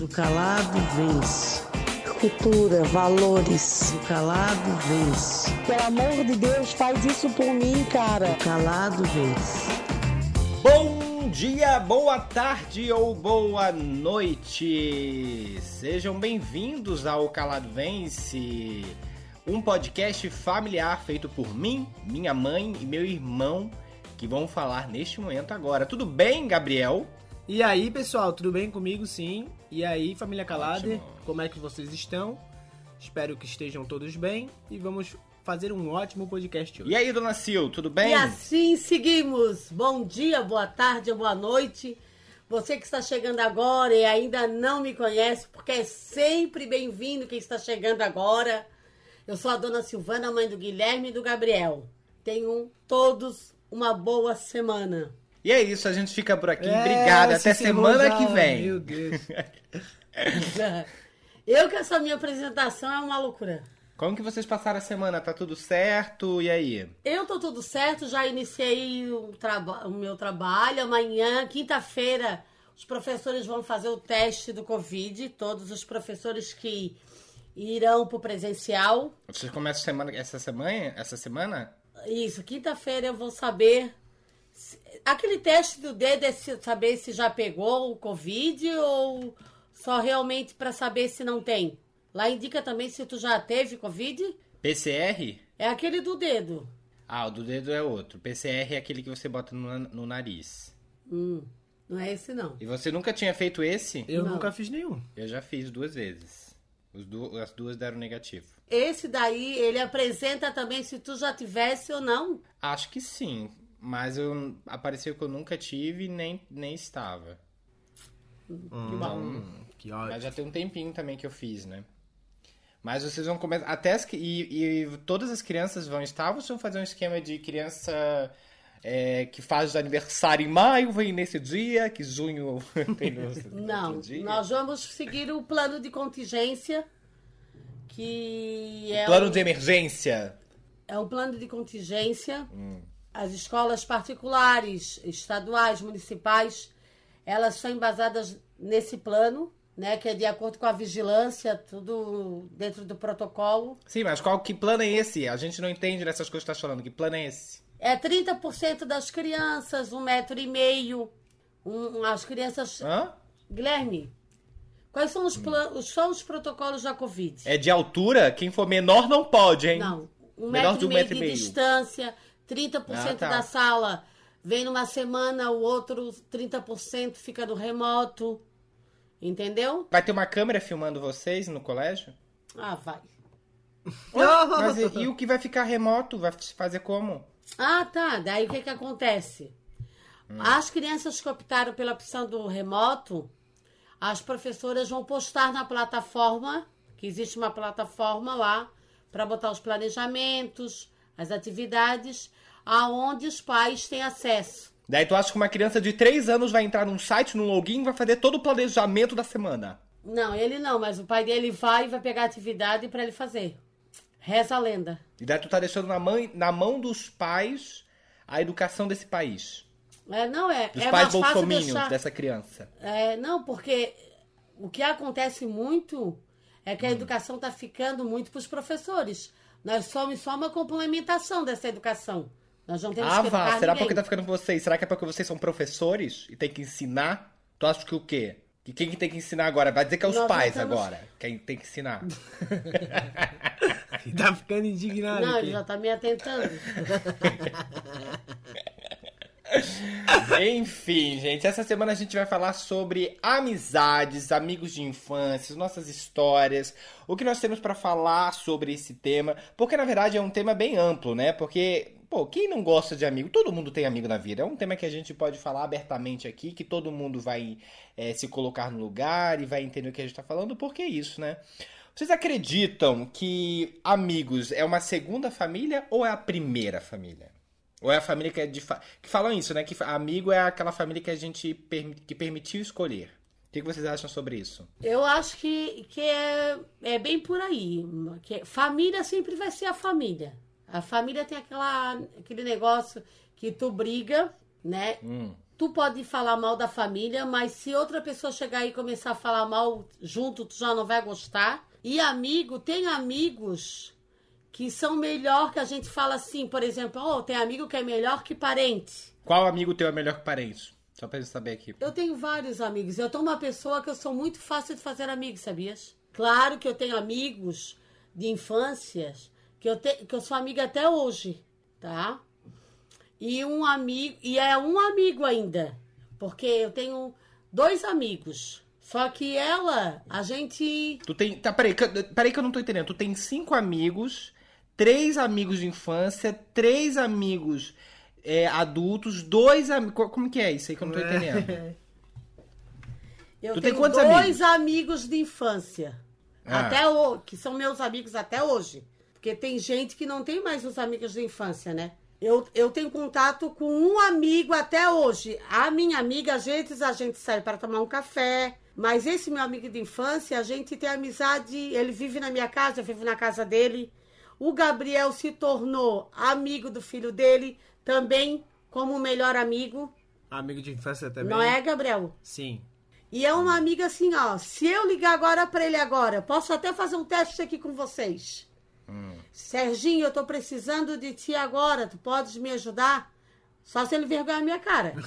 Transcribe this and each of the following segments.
Do calado vence. Cultura, valores. Do calado vence. Pelo amor de Deus, faz isso por mim, cara. Do calado vence. Bom dia, boa tarde ou boa noite. Sejam bem-vindos ao Calado Vence, um podcast familiar feito por mim, minha mãe e meu irmão, que vão falar neste momento agora. Tudo bem, Gabriel? E aí, pessoal, tudo bem comigo? Sim. E aí, família Calade, Ótimo. como é que vocês estão? Espero que estejam todos bem e vamos fazer um ótimo podcast hoje. E aí, dona Sil, tudo bem? E assim seguimos. Bom dia, boa tarde, boa noite. Você que está chegando agora e ainda não me conhece, porque é sempre bem-vindo quem está chegando agora. Eu sou a dona Silvana, mãe do Guilherme e do Gabriel. Tenham todos uma boa semana. E é isso, a gente fica por aqui. É, Obrigado, se até semana já, que vem. Meu Deus. Eu que essa minha apresentação é uma loucura. Como que vocês passaram a semana? Tá tudo certo? E aí? Eu tô tudo certo, já iniciei o, traba- o meu trabalho. Amanhã, quinta-feira, os professores vão fazer o teste do Covid. Todos os professores que irão pro presencial. Vocês começam semana, essa semana? Essa semana? Isso, quinta-feira eu vou saber. Aquele teste do dedo é se- saber se já pegou o Covid ou só realmente para saber se não tem? Lá indica também se tu já teve Covid. PCR? É aquele do dedo. Ah, o do dedo é outro. PCR é aquele que você bota no, no nariz. Hum, não é esse não. E você nunca tinha feito esse? Eu Não. nunca fiz nenhum. Eu já fiz duas vezes. Os du- as duas deram negativo. Esse daí, ele apresenta também se tu já tivesse ou não. Acho que sim. Mas eu, apareceu que eu nunca tive nem, nem estava. Então, Que ódio. Mas já tem um tempinho também que eu fiz, né? Mas vocês vão começar. Até as, que- e, e todas as crianças vão estar, ou vocês vão fazer um esquema de criança é, que faz aniversário em maio, vem nesse dia, que junho tem no Não, dia? nós vamos seguir o plano de contingência, que é, Plano um, de emergência. é um plano de contingência. Hum. As escolas particulares, estaduais, municipais, elas são embasadas nesse plano, né, que é de acordo com a vigilância, tudo dentro do protocolo. Sim, mas qual que plano é esse? A gente não entende dessas coisas que você tá falando. Que plano é esse? É 30% das crianças, um metro e meio. Um, as crianças Hã? Guilherme, quais são os, planos, são os protocolos da Covid? É de altura? Quem for menor não pode, hein? Não, um Menor metro de e um meio metro e de meio. distância, 30% Ah, tá. da sala vem numa semana, o outro 30% fica no remoto. Entendeu? Vai ter uma câmera filmando vocês no colégio? Ah, vai. Mas e, e o que vai ficar remoto? Vai fazer como? Ah, tá. Daí o que, que acontece? As crianças que optaram pela opção do remoto, as professoras vão postar na plataforma, que existe uma plataforma lá, para botar os planejamentos, as atividades, aonde os pais têm acesso. Daí tu acha que uma criança de 3 anos vai entrar num site, num login, vai fazer todo o planejamento da semana? Não, ele não, mas o pai dele vai e vai pegar atividade para ele fazer. Reza a lenda. E daí tu tá deixando na, mãe, na mão dos pais a educação desse país. É, não é. Dos é pais bolsominions deixar... dessa criança. É, não, porque o que acontece muito é Hum. que a educação está ficando muito para os professores. Nós somos só uma complementação dessa educação. Nós não temos Ah, que vá, será ninguém. porque tá ficando com vocês? Será que é porque vocês são professores e tem que ensinar? Tu acha que o quê? Que quem que tem que ensinar agora? Vai dizer que é os Nós pais temos- agora. Quem tem que ensinar. Tá ficando indignado Não, aqui. ele já está me atentando. Enfim, gente, essa semana a gente vai falar sobre amizades, amigos de infância, nossas histórias, o que nós temos pra falar sobre esse tema, porque na verdade é um tema bem amplo, né? Porque, pô, quem não gosta de amigo? Todo mundo tem amigo na vida. É um tema que a gente pode falar abertamente aqui, que todo mundo vai é, se colocar no lugar e vai entender o que a gente tá falando, porque é isso, né? Vocês acreditam que amigos é uma segunda família ou é a primeira família? Ou é a família que é de. Fa... Que falam isso, né? Que amigo é aquela família que a gente que permitiu escolher. O que vocês acham sobre isso? Eu acho que, que é, é bem por aí. Que família sempre vai ser a família. A família tem aquela, aquele negócio que tu briga, né? Hum. tu pode falar mal da família, mas se outra pessoa chegar e começar a falar mal junto, tu já não vai gostar. E amigo, tem amigos que são melhor que a gente fala assim, por exemplo, oh, tem amigo que é melhor que parente. Qual amigo teu é melhor que parente? Só pra eu saber aqui. Eu tenho vários amigos. Eu tô uma pessoa que eu sou muito fácil de fazer amigos, sabias? Claro que eu tenho amigos de infâncias que eu, te, que eu sou amiga até hoje, tá? E um amigo. E é um amigo ainda. Porque eu tenho dois amigos. Só que ela, a gente. Tu tem. Tá, peraí, que- peraí que eu não tô entendendo. Tu tem cinco amigos, três amigos de infância, três amigos é, adultos, dois amigos. Como que é isso aí que eu não tô entendendo? Eu Tu tem tenho quantos dois amigos? amigos? de infância. Ah. Até o, que são meus amigos até hoje. Porque tem gente que não tem mais os amigos de infância, né? Eu, eu tenho contato com um amigo até hoje. A minha amiga, às vezes a gente sai para tomar um café. Mas esse meu amigo de infância, a gente tem amizade. Ele vive na minha casa, eu vivo na casa dele. O Gabriel se tornou amigo do filho dele, também como melhor amigo. Amigo de infância também. Não é, Gabriel? Sim. E é uma amiga assim, ó. Se eu ligar agora pra ele agora, posso até fazer um teste aqui com vocês. Serginho, eu tô precisando de ti agora. Tu podes me ajudar? Só se ele vergonhar a minha cara.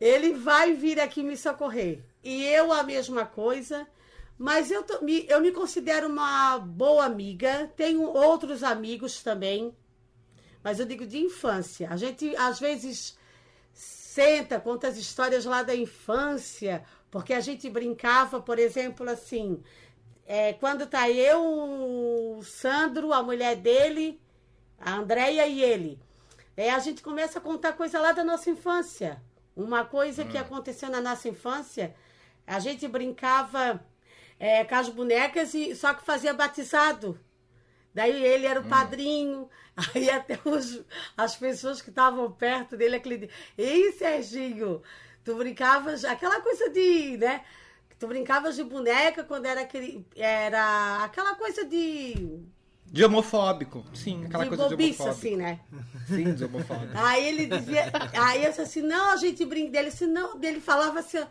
Ele vai vir aqui me socorrer. E eu a mesma coisa. Mas eu, tô- me, eu me considero uma boa amiga. Tenho outros amigos também. Mas eu digo de infância. A gente, às vezes, senta, conta as histórias lá da infância, porque a gente brincava, por exemplo, assim, é, quando tá eu, o Sandro, a mulher dele, a Andréia e ele, é, a gente começa a contar coisa lá da nossa infância. Uma coisa que aconteceu na nossa infância, a gente brincava é, com as bonecas, e só que fazia batizado. Daí ele era o padrinho, aí até os, as pessoas que estavam perto dele, aquele. Ei, Serginho, tu brincavas, aquela coisa de, né? Tu brincavas de boneca quando era aquele. Era aquela coisa de. De homofóbico. Sim, aquela de coisa de bobice, homofóbico. assim, né? Sim, de homofóbico. Aí ele dizia. Aí eu disse assim, não, a gente brinca dele, assim, não, ele falava assim. ó,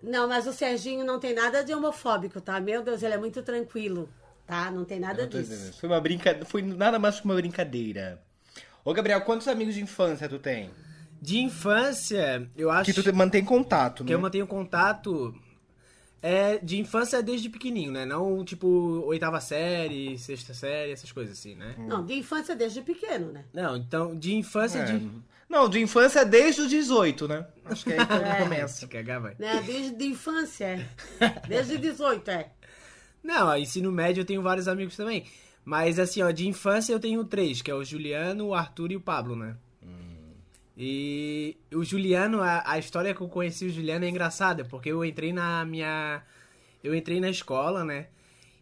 Não, mas o Serginho não tem nada de homofóbico, tá? Meu Deus, ele é muito tranquilo, tá? Não tem nada tô disso. entendendo. Foi uma brincadeira. Foi nada mais que uma brincadeira. Ô, Gabriel, quantos amigos de infância tu tem? De infância, eu acho Que tu mantém contato, que né? eu mantenho contato é de infância desde pequenininho, né? Não tipo oitava série, sexta série, essas coisas assim, né? Não, de infância desde pequeno, né? Não, então de infância É. de Não, de infância desde os 18, né? Acho que é aí que começa. Se cagar, vai. Né? Desde de infância, é. Desde 18, é. Não, ensino médio eu tenho vários amigos também. Mas assim, ó, de infância eu tenho três, que é o Juliano, o Arthur e o Pablo, né? E o Juliano, a, a história que eu conheci o Juliano é engraçada, porque eu entrei na minha. Eu entrei na escola, né?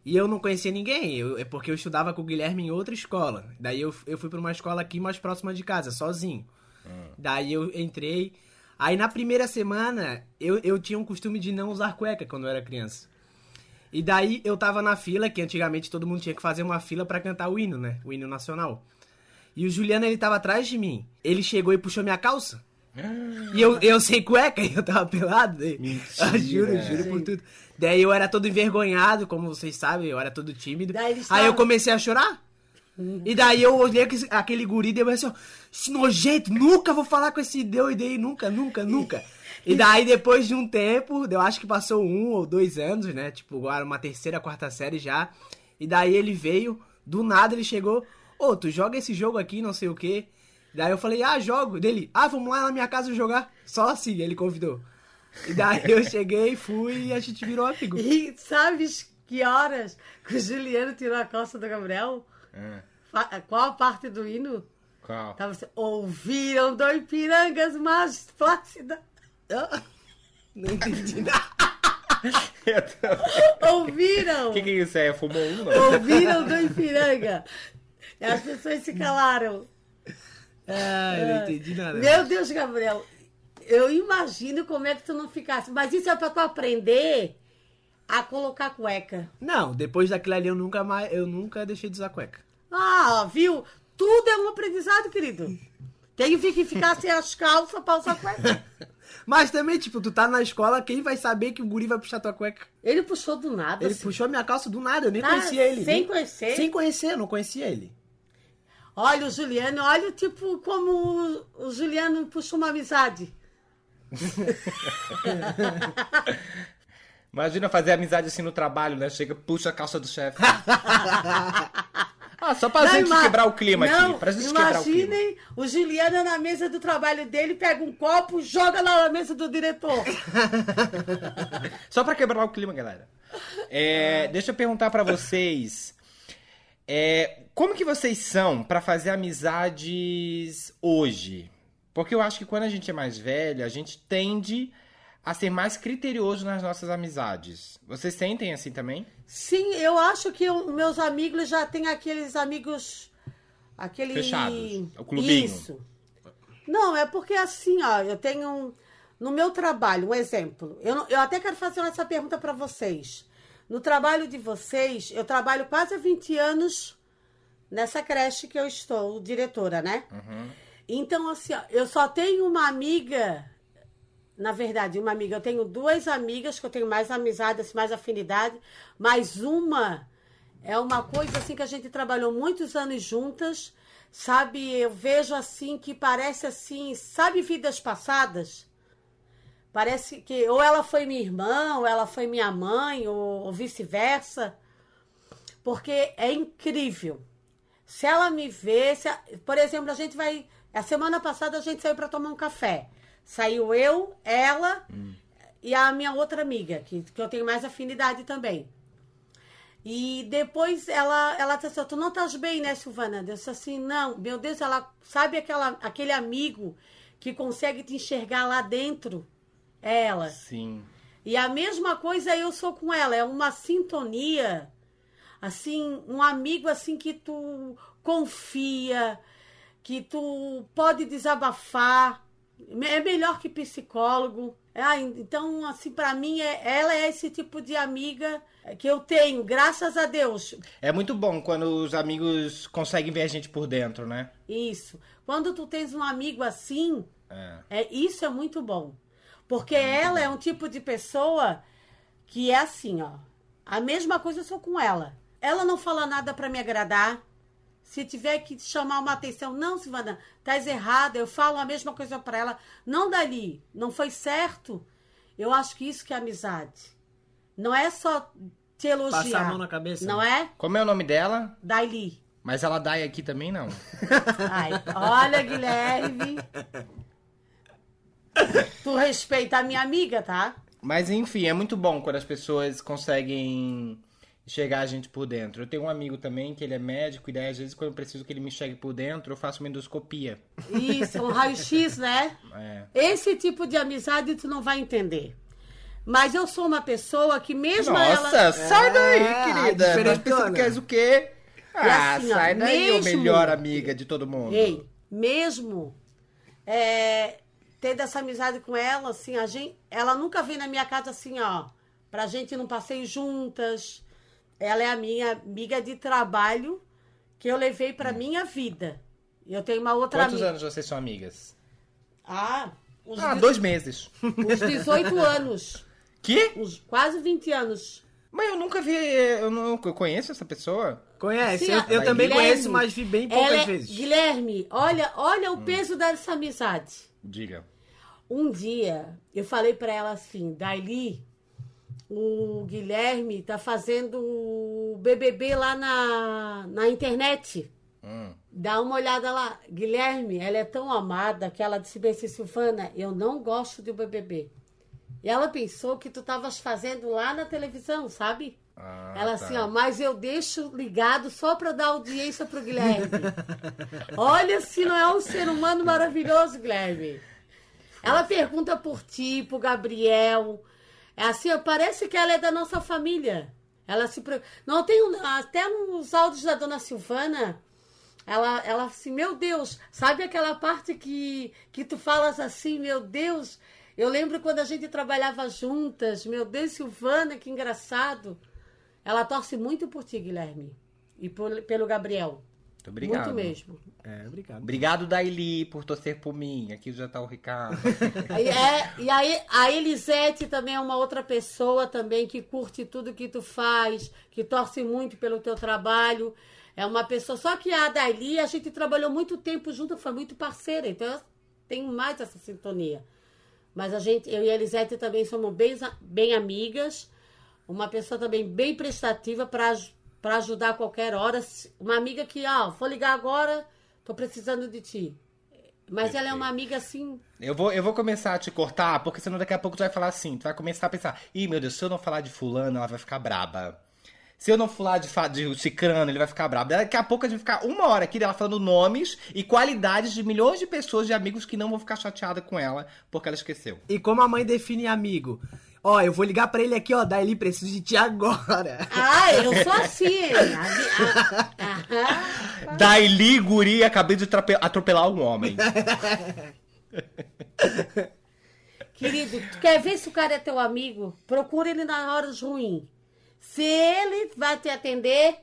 E eu não conhecia ninguém, eu- é porque eu estudava com o Guilherme em outra escola. Daí eu, eu fui pra uma escola aqui mais próxima de casa, sozinho. Daí eu entrei. Aí na primeira semana, eu, eu tinha um costume de não usar cueca quando eu era criança. E daí eu tava na fila, que antigamente todo mundo tinha que fazer uma fila pra cantar o hino, né? O hino nacional. E o Juliano, ele tava atrás de mim. Ele chegou e puxou minha calça. E eu, eu sem cueca, e eu tava pelado. E- Mentira. Ah, juro, juro por tudo. Daí eu era todo envergonhado, como vocês sabem, eu era todo tímido. Daí Aí eu comecei a chorar. E daí eu olhei aquele- aquele guri e deu assim, ó, esse nojento, nunca vou falar com esse doido aí, nunca, nunca, nunca. E daí depois de um tempo, eu acho que passou um ou dois anos, né, tipo, agora uma terceira, quarta série já. E daí ele veio, do nada ele chegou, ô, tu joga esse jogo aqui, não sei o quê. Daí eu falei, ah, jogo. Dele, ah, vamos lá na minha casa jogar. Só assim, ele convidou. E daí eu cheguei, fui e a gente virou amigo. E sabes que horas que o Juliano tirou a calça do Gabriel? É. Qual a parte do hino? Qual? Tava assim, ouviram do Ipirangas mais plácida. Não entendi nada. Ouviram! O que, que é isso? É fumou um, não? Ouviram do Ipiranga. As pessoas se calaram. Ah, eu não entendi nada. Meu Deus, Gabriel, eu imagino como é que tu não ficasse. Mas isso é pra tu aprender a colocar cueca. Não, depois daquilo ali eu nunca mais, eu nunca deixei de usar cueca. Ah, viu? Tudo é um aprendizado, querido. Tem que ficar sem as calças pra usar cueca. Mas também, tipo, tu tá na escola, quem vai saber que o guri vai puxar tua cueca? Ele puxou do nada. Ele assim. puxou minha calça do nada, eu nem Ah, conhecia ele. sem nem- conhecer? Sem conhecer, eu não conhecia ele. Olha o Juliano, olha tipo como o- Juliano puxou uma amizade. Imagina fazer amizade assim no trabalho, né? Chega, puxa a calça do chefe. ah, só pra Não, gente ima- quebrar o clima não, aqui. Pra gente quebrar o clima. Imaginem o Juliano na mesa do trabalho dele, pega um copo, joga lá na mesa do diretor. Só pra quebrar o clima, galera. É, deixa eu perguntar pra vocês. é, como que vocês são pra fazer amizades hoje? Porque eu acho que quando a gente é mais velho, a gente tende a ser mais criterioso nas nossas amizades. Vocês sentem assim também? Sim, eu acho que os meus amigos já têm aqueles amigos. Aquele. Fechados, o clubinho. Isso. Não, é porque assim, ó, eu tenho. um- No meu trabalho, um exemplo. Eu, não- eu até quero fazer essa pergunta para vocês. No trabalho de vocês, eu trabalho quase há 20 anos nessa creche que eu estou, diretora, né? Então, assim, eu só tenho uma amiga na verdade, uma amiga. Eu tenho duas amigas que eu tenho mais amizade, assim, mais afinidade, mas uma é uma coisa assim que a gente trabalhou muitos anos juntas, sabe? Eu vejo assim que parece assim, sabe vidas passadas? Parece que ou ela foi minha irmã, ou ela foi minha mãe, ou, ou vice-versa. Porque é incrível. Se ela me vê, se a- por exemplo, a gente vai. A semana passada a gente saiu para tomar um café. Saiu eu, ela e a minha outra amiga, que, que eu tenho mais afinidade também. E depois ela, ela disse assim, tu não estás bem, né, Silvana? Eu disse assim, não, meu Deus, ela sabe aquela, aquele amigo que consegue te enxergar lá dentro? É ela. Sim. E a mesma coisa eu sou com ela, é uma sintonia, assim, um amigo assim que tu confia, que tu pode desabafar, é melhor que psicólogo. Ah, então, assim, para mim, é, ela é esse tipo de amiga que eu tenho, graças a Deus. É muito bom quando os amigos conseguem ver a gente por dentro, né? Isso. Quando tu tens um amigo assim, É. É, isso é muito bom. Porque ela é um tipo de pessoa que é assim, ó. A mesma coisa eu sou com ela. Ela não fala nada pra me agradar. Se tiver que chamar uma atenção, não, Silvana, estás errada, eu falo a mesma coisa pra ela. Não dali, não foi certo. Eu acho que isso que é amizade. Não é só te elogiar. Passar a mão na cabeça. Não é? Como é o nome dela? Daili. Mas ela dá aqui também, não. Ai, olha, Guilherme. Tu respeita a minha amiga, tá? Mas enfim, é muito bom quando as pessoas conseguem enxergar a gente por dentro. Eu tenho um amigo também que ele é médico e daí às vezes quando eu preciso que ele me enxergue por dentro, eu faço uma endoscopia. Isso, um raio-x, né? É. Esse tipo de amizade tu não vai entender. Mas eu sou uma pessoa que mesmo Nossa, ela... sai daí, É, querida. Nós diferentona. pensamos que és o quê? Ah, assim, ó, sai daí, ô mesmo- melhor amiga de todo mundo. Ei, mesmo é, tendo essa amizade com ela, assim, a gente, ela nunca vem na minha casa assim, ó, pra gente ir num passeio juntas. Ela é a minha amiga de trabalho que eu levei pra minha vida. Eu tenho uma outra Hum. Quantos amiga. anos vocês são amigas? Ah, Ah, de- dois meses. os 18 anos. Que? Os quase 20 anos. Mas eu nunca vi, eu não eu conheço essa pessoa. Conhece? Sim, eu eu também Guilherme, conheço, mas vi bem poucas é- vezes. Guilherme, olha, olha o Hum. peso dessa amizade. Diga. Um dia eu falei pra ela assim, Daili, o Guilherme tá fazendo o BBB lá na, na internet. Hum. Dá uma olhada lá. Guilherme, ela é tão amada que ela disse bem assim, Silvana, eu não gosto do BBB. E ela pensou que tu estavas fazendo lá na televisão, sabe? Ah, Ela tá. assim, ó, mas eu deixo ligado só pra dar audiência pro Guilherme. Olha se não é um ser humano maravilhoso, Guilherme. Ela pergunta por ti, pro Gabriel. É assim, parece que ela é da nossa família. Ela se não tem até nos áudios da dona Silvana, ela ela assim, meu Deus, sabe aquela parte que que tu falas assim, meu Deus, eu lembro quando a gente trabalhava juntas, meu Deus, Silvana, que engraçado. Ela torce muito por ti, Guilherme. E por- pelo Gabriel. Muito obrigado. Muito mesmo. É, obrigado. Obrigado, Daili, por torcer por mim. Aqui já tá o Ricardo. E, é, e aí, a Elisete também é uma outra pessoa também que curte tudo que tu faz, que torce muito pelo teu trabalho. É uma pessoa. Só que a Daili, a gente trabalhou muito tempo junto, foi muito parceira, então eu tenho mais essa sintonia. Mas a gente, eu e a Elisete também somos bem, bem amigas. Uma pessoa também bem prestativa para para ajudar a qualquer hora. Uma amiga que, ó, vou ligar agora, tô precisando de ti. Mas ela é uma amiga assim. Eu vou, eu vou começar a te cortar, porque senão daqui a pouco tu vai falar assim. Tu vai começar a pensar: ih, meu Deus, se eu não falar de Fulano, ela vai ficar braba. Se eu não falar de, de Cicrano, ele vai ficar brabo. Daqui a pouco a gente vai ficar uma hora aqui dela falando nomes e qualidades de milhões de pessoas, de amigos que não vão ficar chateadas com ela porque ela esqueceu. E como a mãe define amigo? Ó, eu vou ligar pra ele aqui, ó, Daí preciso de ti agora. Ah, eu sou assim. A- a- a- Daili Guri acabei de atrope- atropelar um homem. Querido, tu quer ver se o cara é teu amigo? Procura ele nas horas ruins. Se ele vai te atender,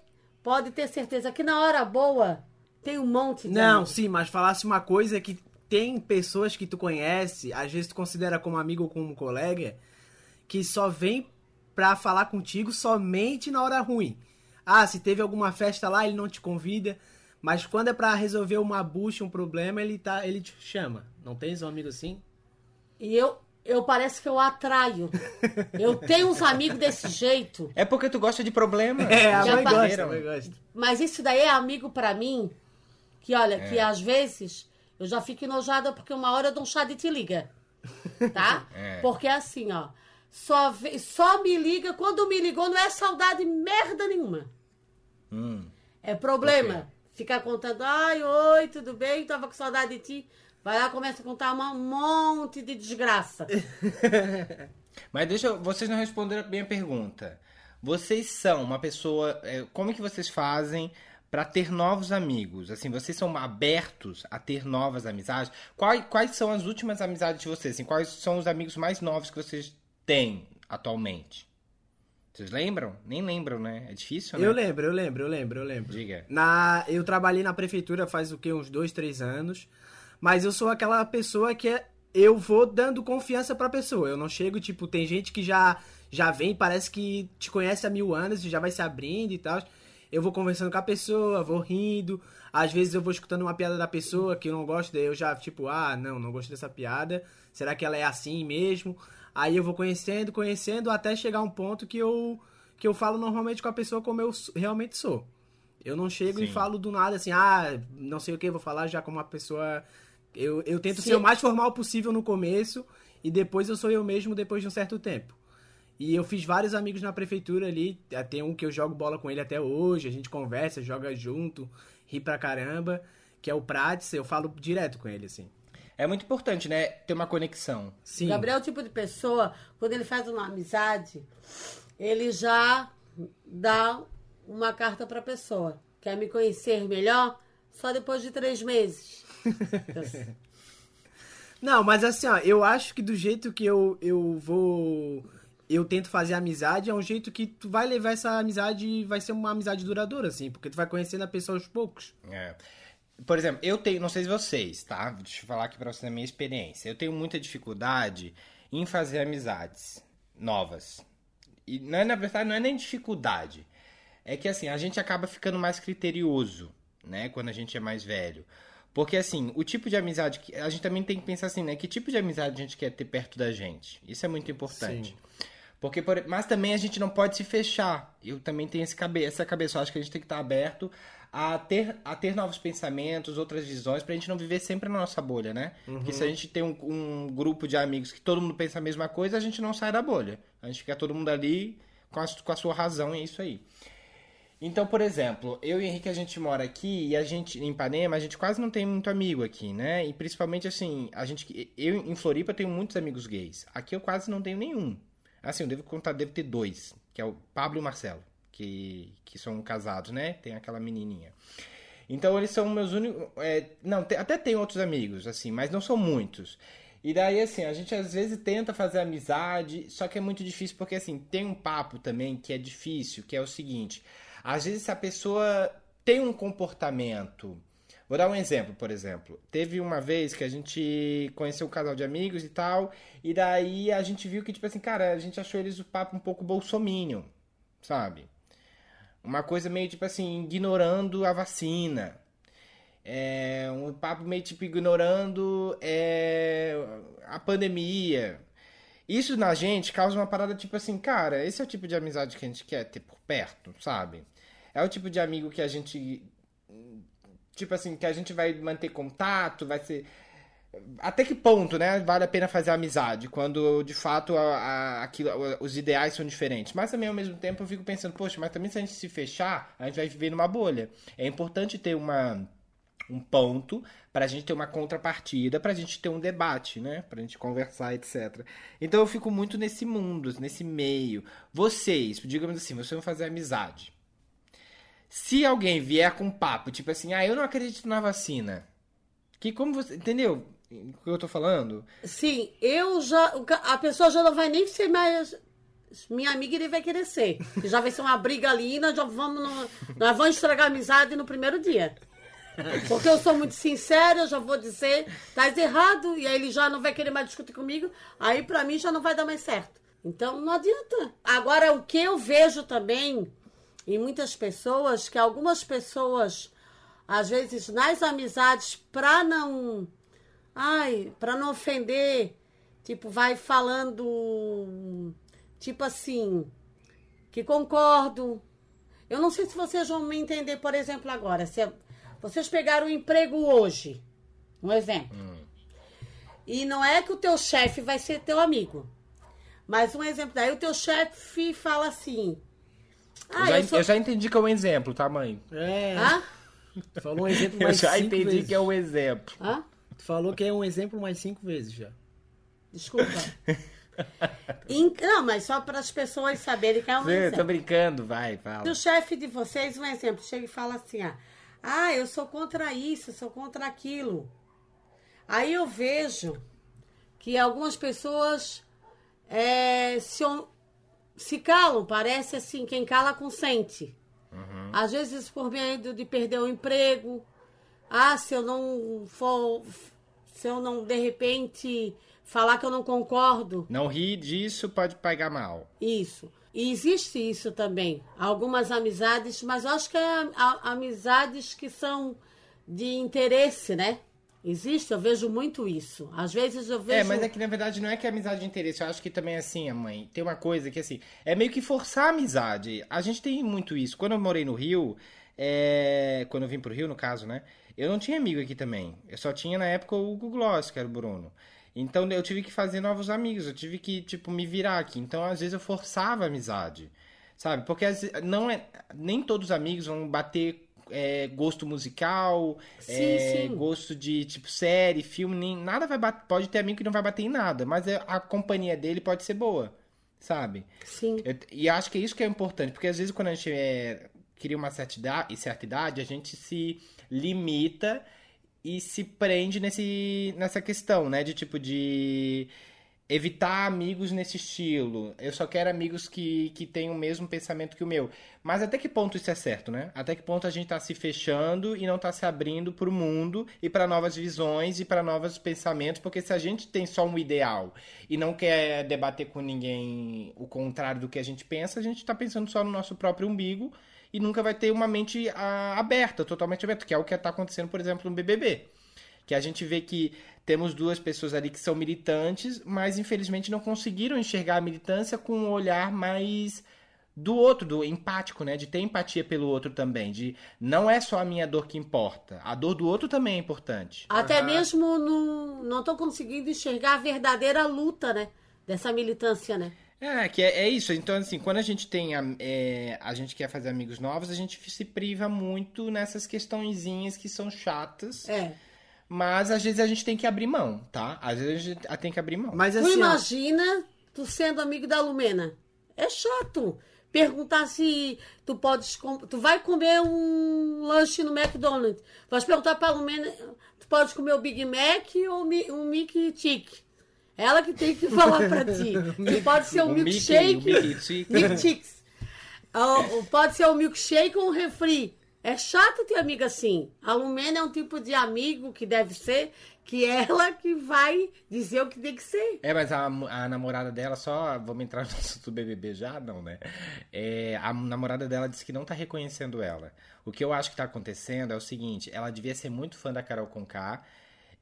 pode ter certeza que na hora boa tem um monte de Não, amigo. sim, mas falasse uma coisa que tem pessoas que tu conhece, às vezes tu considera como amigo ou como colega, que só vem pra falar contigo somente na hora ruim. Ah, se teve alguma festa lá, ele não te convida, mas quando é pra resolver uma bucha, um problema, ele tá, ele te chama. Não tens um amigo assim? E eu, eu parece que eu atraio. Eu tenho uns amigos desse jeito. É porque tu gosta de problema. É, a mãe gosta, a mãe gosta. Mas isso daí é amigo pra mim, que olha, que às vezes eu já fico enojada porque uma hora eu dou um chá de te liga. Tá? É. Porque assim, ó, só, só me liga, quando me ligou não é saudade merda nenhuma. Hum. É problema. Ficar contando, ai, oi, tudo bem? Tava com saudade de ti. Vai lá, começa a contar um monte de desgraça. Mas deixa eu, vocês não responderam bem a pergunta. Vocês são uma pessoa, é, como que vocês fazem pra ter novos amigos? Assim, vocês são abertos a ter novas amizades? Quais, quais são as últimas amizades de vocês? Assim, quais são os amigos mais novos que vocês têm atualmente? Vocês lembram? Nem lembram, né? É difícil, né? Eu lembro, eu lembro, eu lembro, eu lembro. Diga. Na, eu trabalhei na prefeitura faz o quê? Uns dois, três anos. Mas eu sou aquela pessoa que é, eu vou dando confiança pra pessoa. Eu não chego, tipo, tem gente que já, já vem, parece que te conhece há mil anos e já vai se abrindo e tal. Eu vou conversando com a pessoa, vou rindo. Às vezes eu vou escutando uma piada da pessoa que eu não gosto, daí eu já, tipo, ah, não, não gosto dessa piada. Será que ela é assim mesmo? Aí eu vou conhecendo, conhecendo, até chegar um ponto que eu, que eu falo normalmente com a pessoa como eu realmente sou. Eu não chego e Sim. falo do nada assim, ah, não sei o que, vou falar já como uma pessoa. Eu, eu tento Se- ser o mais formal possível no começo e depois eu sou eu mesmo depois de um certo tempo. E eu fiz vários amigos na prefeitura ali. eh, Tem um que eu jogo bola com ele até hoje, a gente conversa, joga junto, ri pra caramba, que é o Prates, eu falo direto com ele, assim. É muito importante, né? Ter uma conexão. Sim. Gabriel é o tipo de pessoa, quando ele faz uma amizade, ele já dá uma carta pra pessoa. Quer me conhecer melhor? Só depois de três meses. Não, mas assim, ó, eu acho que do jeito que eu, eu vou. Eu tento fazer amizade, é um jeito que tu vai levar essa amizade e vai ser uma amizade duradoura, assim, porque tu vai conhecendo a pessoa aos poucos. É. Por exemplo, eu tenho, não sei se vocês, tá? Deixa eu falar aqui pra vocês a minha experiência. Eu tenho muita dificuldade em fazer amizades novas. E não é, na verdade, não é nem dificuldade. É que assim, a gente acaba ficando mais criterioso, né? Quando a gente é mais velho. Porque assim, o tipo de amizade que. A gente também tem que pensar assim, né? Que tipo de amizade a gente quer ter perto da gente? Isso é muito importante. Porque, por- mas também a gente não pode se fechar. Eu também tenho esse cabe essa cabeça. Eu acho que a gente tem que estar aberto a ter, a ter novos pensamentos, outras visões, pra gente não viver sempre na nossa bolha, né? Porque se a gente tem um, um grupo de amigos que todo mundo pensa a mesma coisa, a gente não sai da bolha. A gente fica todo mundo ali com a, com a sua razão e é isso aí. Então, por exemplo, eu e o Henrique, a gente mora aqui e a gente, em Ipanema, a gente quase não tem muito amigo aqui, né? E principalmente assim, a gente, eu em Floripa tenho muitos amigos gays. Aqui eu quase não tenho nenhum. Assim, eu devo contar, devo ter dois, que é o Pablo e o Marcelo, que, que são casados, né? Tem aquela menininha. Então eles são meus únicos. é, não, te- até tem outros amigos, assim, mas não são muitos. E daí, assim, a gente às vezes tenta fazer amizade, só que é muito difícil porque, assim, tem um papo também que é difícil, que é o seguinte: às vezes a pessoa tem um comportamento. Vou dar um exemplo, por exemplo. Teve uma vez que a gente conheceu um casal de amigos e tal, e daí a gente viu que, tipo assim, cara, a gente achou eles o papo um pouco bolsominion, sabe? Uma coisa meio, tipo assim, ignorando a vacina. É, um papo meio, tipo, ignorando é, a pandemia. Isso na gente causa uma parada, tipo assim, cara, esse é o tipo de amizade que a gente quer ter por perto, sabe? É o tipo de amigo que a gente tipo assim, que a gente vai manter contato, vai ser. Até que ponto, né? Vale a pena fazer amizade quando de fato a, a, aquilo, os ideais são diferentes. Mas também ao mesmo tempo eu fico pensando, poxa, mas também se a gente se fechar, a gente vai viver numa bolha. É importante ter uma um ponto para a gente ter uma contrapartida, para a gente ter um debate, né? Para a gente conversar, etc. Então eu fico muito nesse mundo, nesse meio. Vocês, digamos assim, vocês vão fazer amizade. Se alguém vier com um papo, tipo assim, ah, eu não acredito na vacina. Que como você. Entendeu o que eu tô falando? Sim, eu já. A pessoa já não vai nem ser mais. Minha amiga ele vai querer ser. Já vai ser uma briga ali, nós já vamos. No, nós vamos estragar a amizade no primeiro dia. Porque eu sou muito sincera, eu já vou dizer, tá errado, e aí ele já não vai querer mais discutir comigo, aí pra mim já não vai dar mais certo. Então não adianta. Agora, o que eu vejo também em muitas pessoas que algumas pessoas às vezes nas amizades para não ai, para não ofender, tipo vai falando tipo assim, que concordo. Eu não sei se vocês vão me entender, por exemplo, agora, se é, vocês pegaram um emprego hoje, um exemplo. Hum. E não é que o teu chefe vai ser teu amigo. Mas um exemplo, daí o teu chefe fala assim: ah, eu, já, eu, sou... eu, já, entendi que é um exemplo, tá, mãe? É. Hã? Falou um exemplo mais Eu já entendi vezes. que é um exemplo. Hã? Tu falou que é um exemplo mais cinco vezes já. Desculpa. Não, mas só para as pessoas saberem que é um Sim, exemplo. tô brincando, vai, fala. Se o chefe de vocês, um exemplo, chega e fala assim, ah, ah, eu sou contra isso, eu sou contra aquilo. Aí eu vejo que algumas pessoas é, se, se calam, parece assim, quem cala consente. Uhum. Às vezes por medo de perder o emprego. Ah, se eu não for. Se eu não, de repente, falar que eu não concordo. Não ri disso, pode pagar mal. Isso. E existe isso também. Algumas amizades, mas eu acho que é amizades que são de interesse, né? Existe, eu vejo muito isso. Às vezes eu vejo. É, mas é que na verdade não é que é amizade de interesse. Eu acho que também assim, a mãe, tem uma coisa que assim, é meio que forçar a amizade. A gente tem muito isso. Quando eu morei no Rio, é... quando eu vim pro Rio, no caso, né? Eu não tinha amigo aqui também. Eu só tinha na época o Google Gloss, que era o Bruno. Então eu tive que fazer novos amigos, eu tive que, tipo, me virar aqui. Então, às vezes, eu forçava a amizade. Sabe? Porque não é. Nem todos os amigos vão bater é, gosto musical, sim, é, sim. gosto de tipo série, filme, nem, nada vai bater, pode ter amigo que não vai bater em nada, mas é, a companhia dele pode ser boa, sabe? Sim. Eu, e acho que é isso que é importante, porque às vezes quando a gente é, cria uma certa idade, certa idade, a gente se limita e se prende nesse, nessa questão, né? De tipo de evitar amigos nesse estilo. Eu só quero amigos que, que tenham o mesmo pensamento que o meu. Mas até que ponto isso é certo, né? Até que ponto a gente está se fechando e não está se abrindo para o mundo e para novas visões e para novos pensamentos? Porque se a gente tem só um ideal e não quer debater com ninguém o contrário do que a gente pensa, a gente está pensando só no nosso próprio umbigo e nunca vai ter uma mente a, ah, aberta, totalmente aberta, que é o que está acontecendo, por exemplo, no BBB que a gente vê que temos duas pessoas ali que são militantes, mas infelizmente não conseguiram enxergar a militância com um olhar mais do outro, do empático, né? De ter empatia pelo outro também, de não é só a minha dor que importa, a dor do outro também é importante. Até uhum. mesmo no, não estou conseguindo enxergar a verdadeira luta, né? Dessa militância, né? É, que é, é, isso. Então, assim, quando a gente tem. A, é, a gente quer fazer amigos novos, a gente se priva muito nessas questõezinhas que são chatas. É. Mas às vezes a gente tem que abrir mão, tá? Às vezes a gente tem que abrir mão. Mas assim, tu imagina tu sendo amigo da Lumena. É chato. Perguntar se tu podes. Tu vai comer um lanche no McDonald's. Vai perguntar pra Lumena: tu pode comer o Big Mac ou um Mickey Chick? Ela que tem que falar pra ti. Pode ser um, milkshake. Ou, pode ser um milkshake ou um refri. É chato ter amiga assim. A Lumena é um tipo de amigo que deve ser que ela que vai dizer o que tem que ser. É, mas a, a namorada dela, só. Vamos entrar no assunto BBB já? Não, né? É, a namorada dela disse que não tá reconhecendo ela. O que eu acho que tá acontecendo é o seguinte: ela devia ser muito fã da Carol Conká.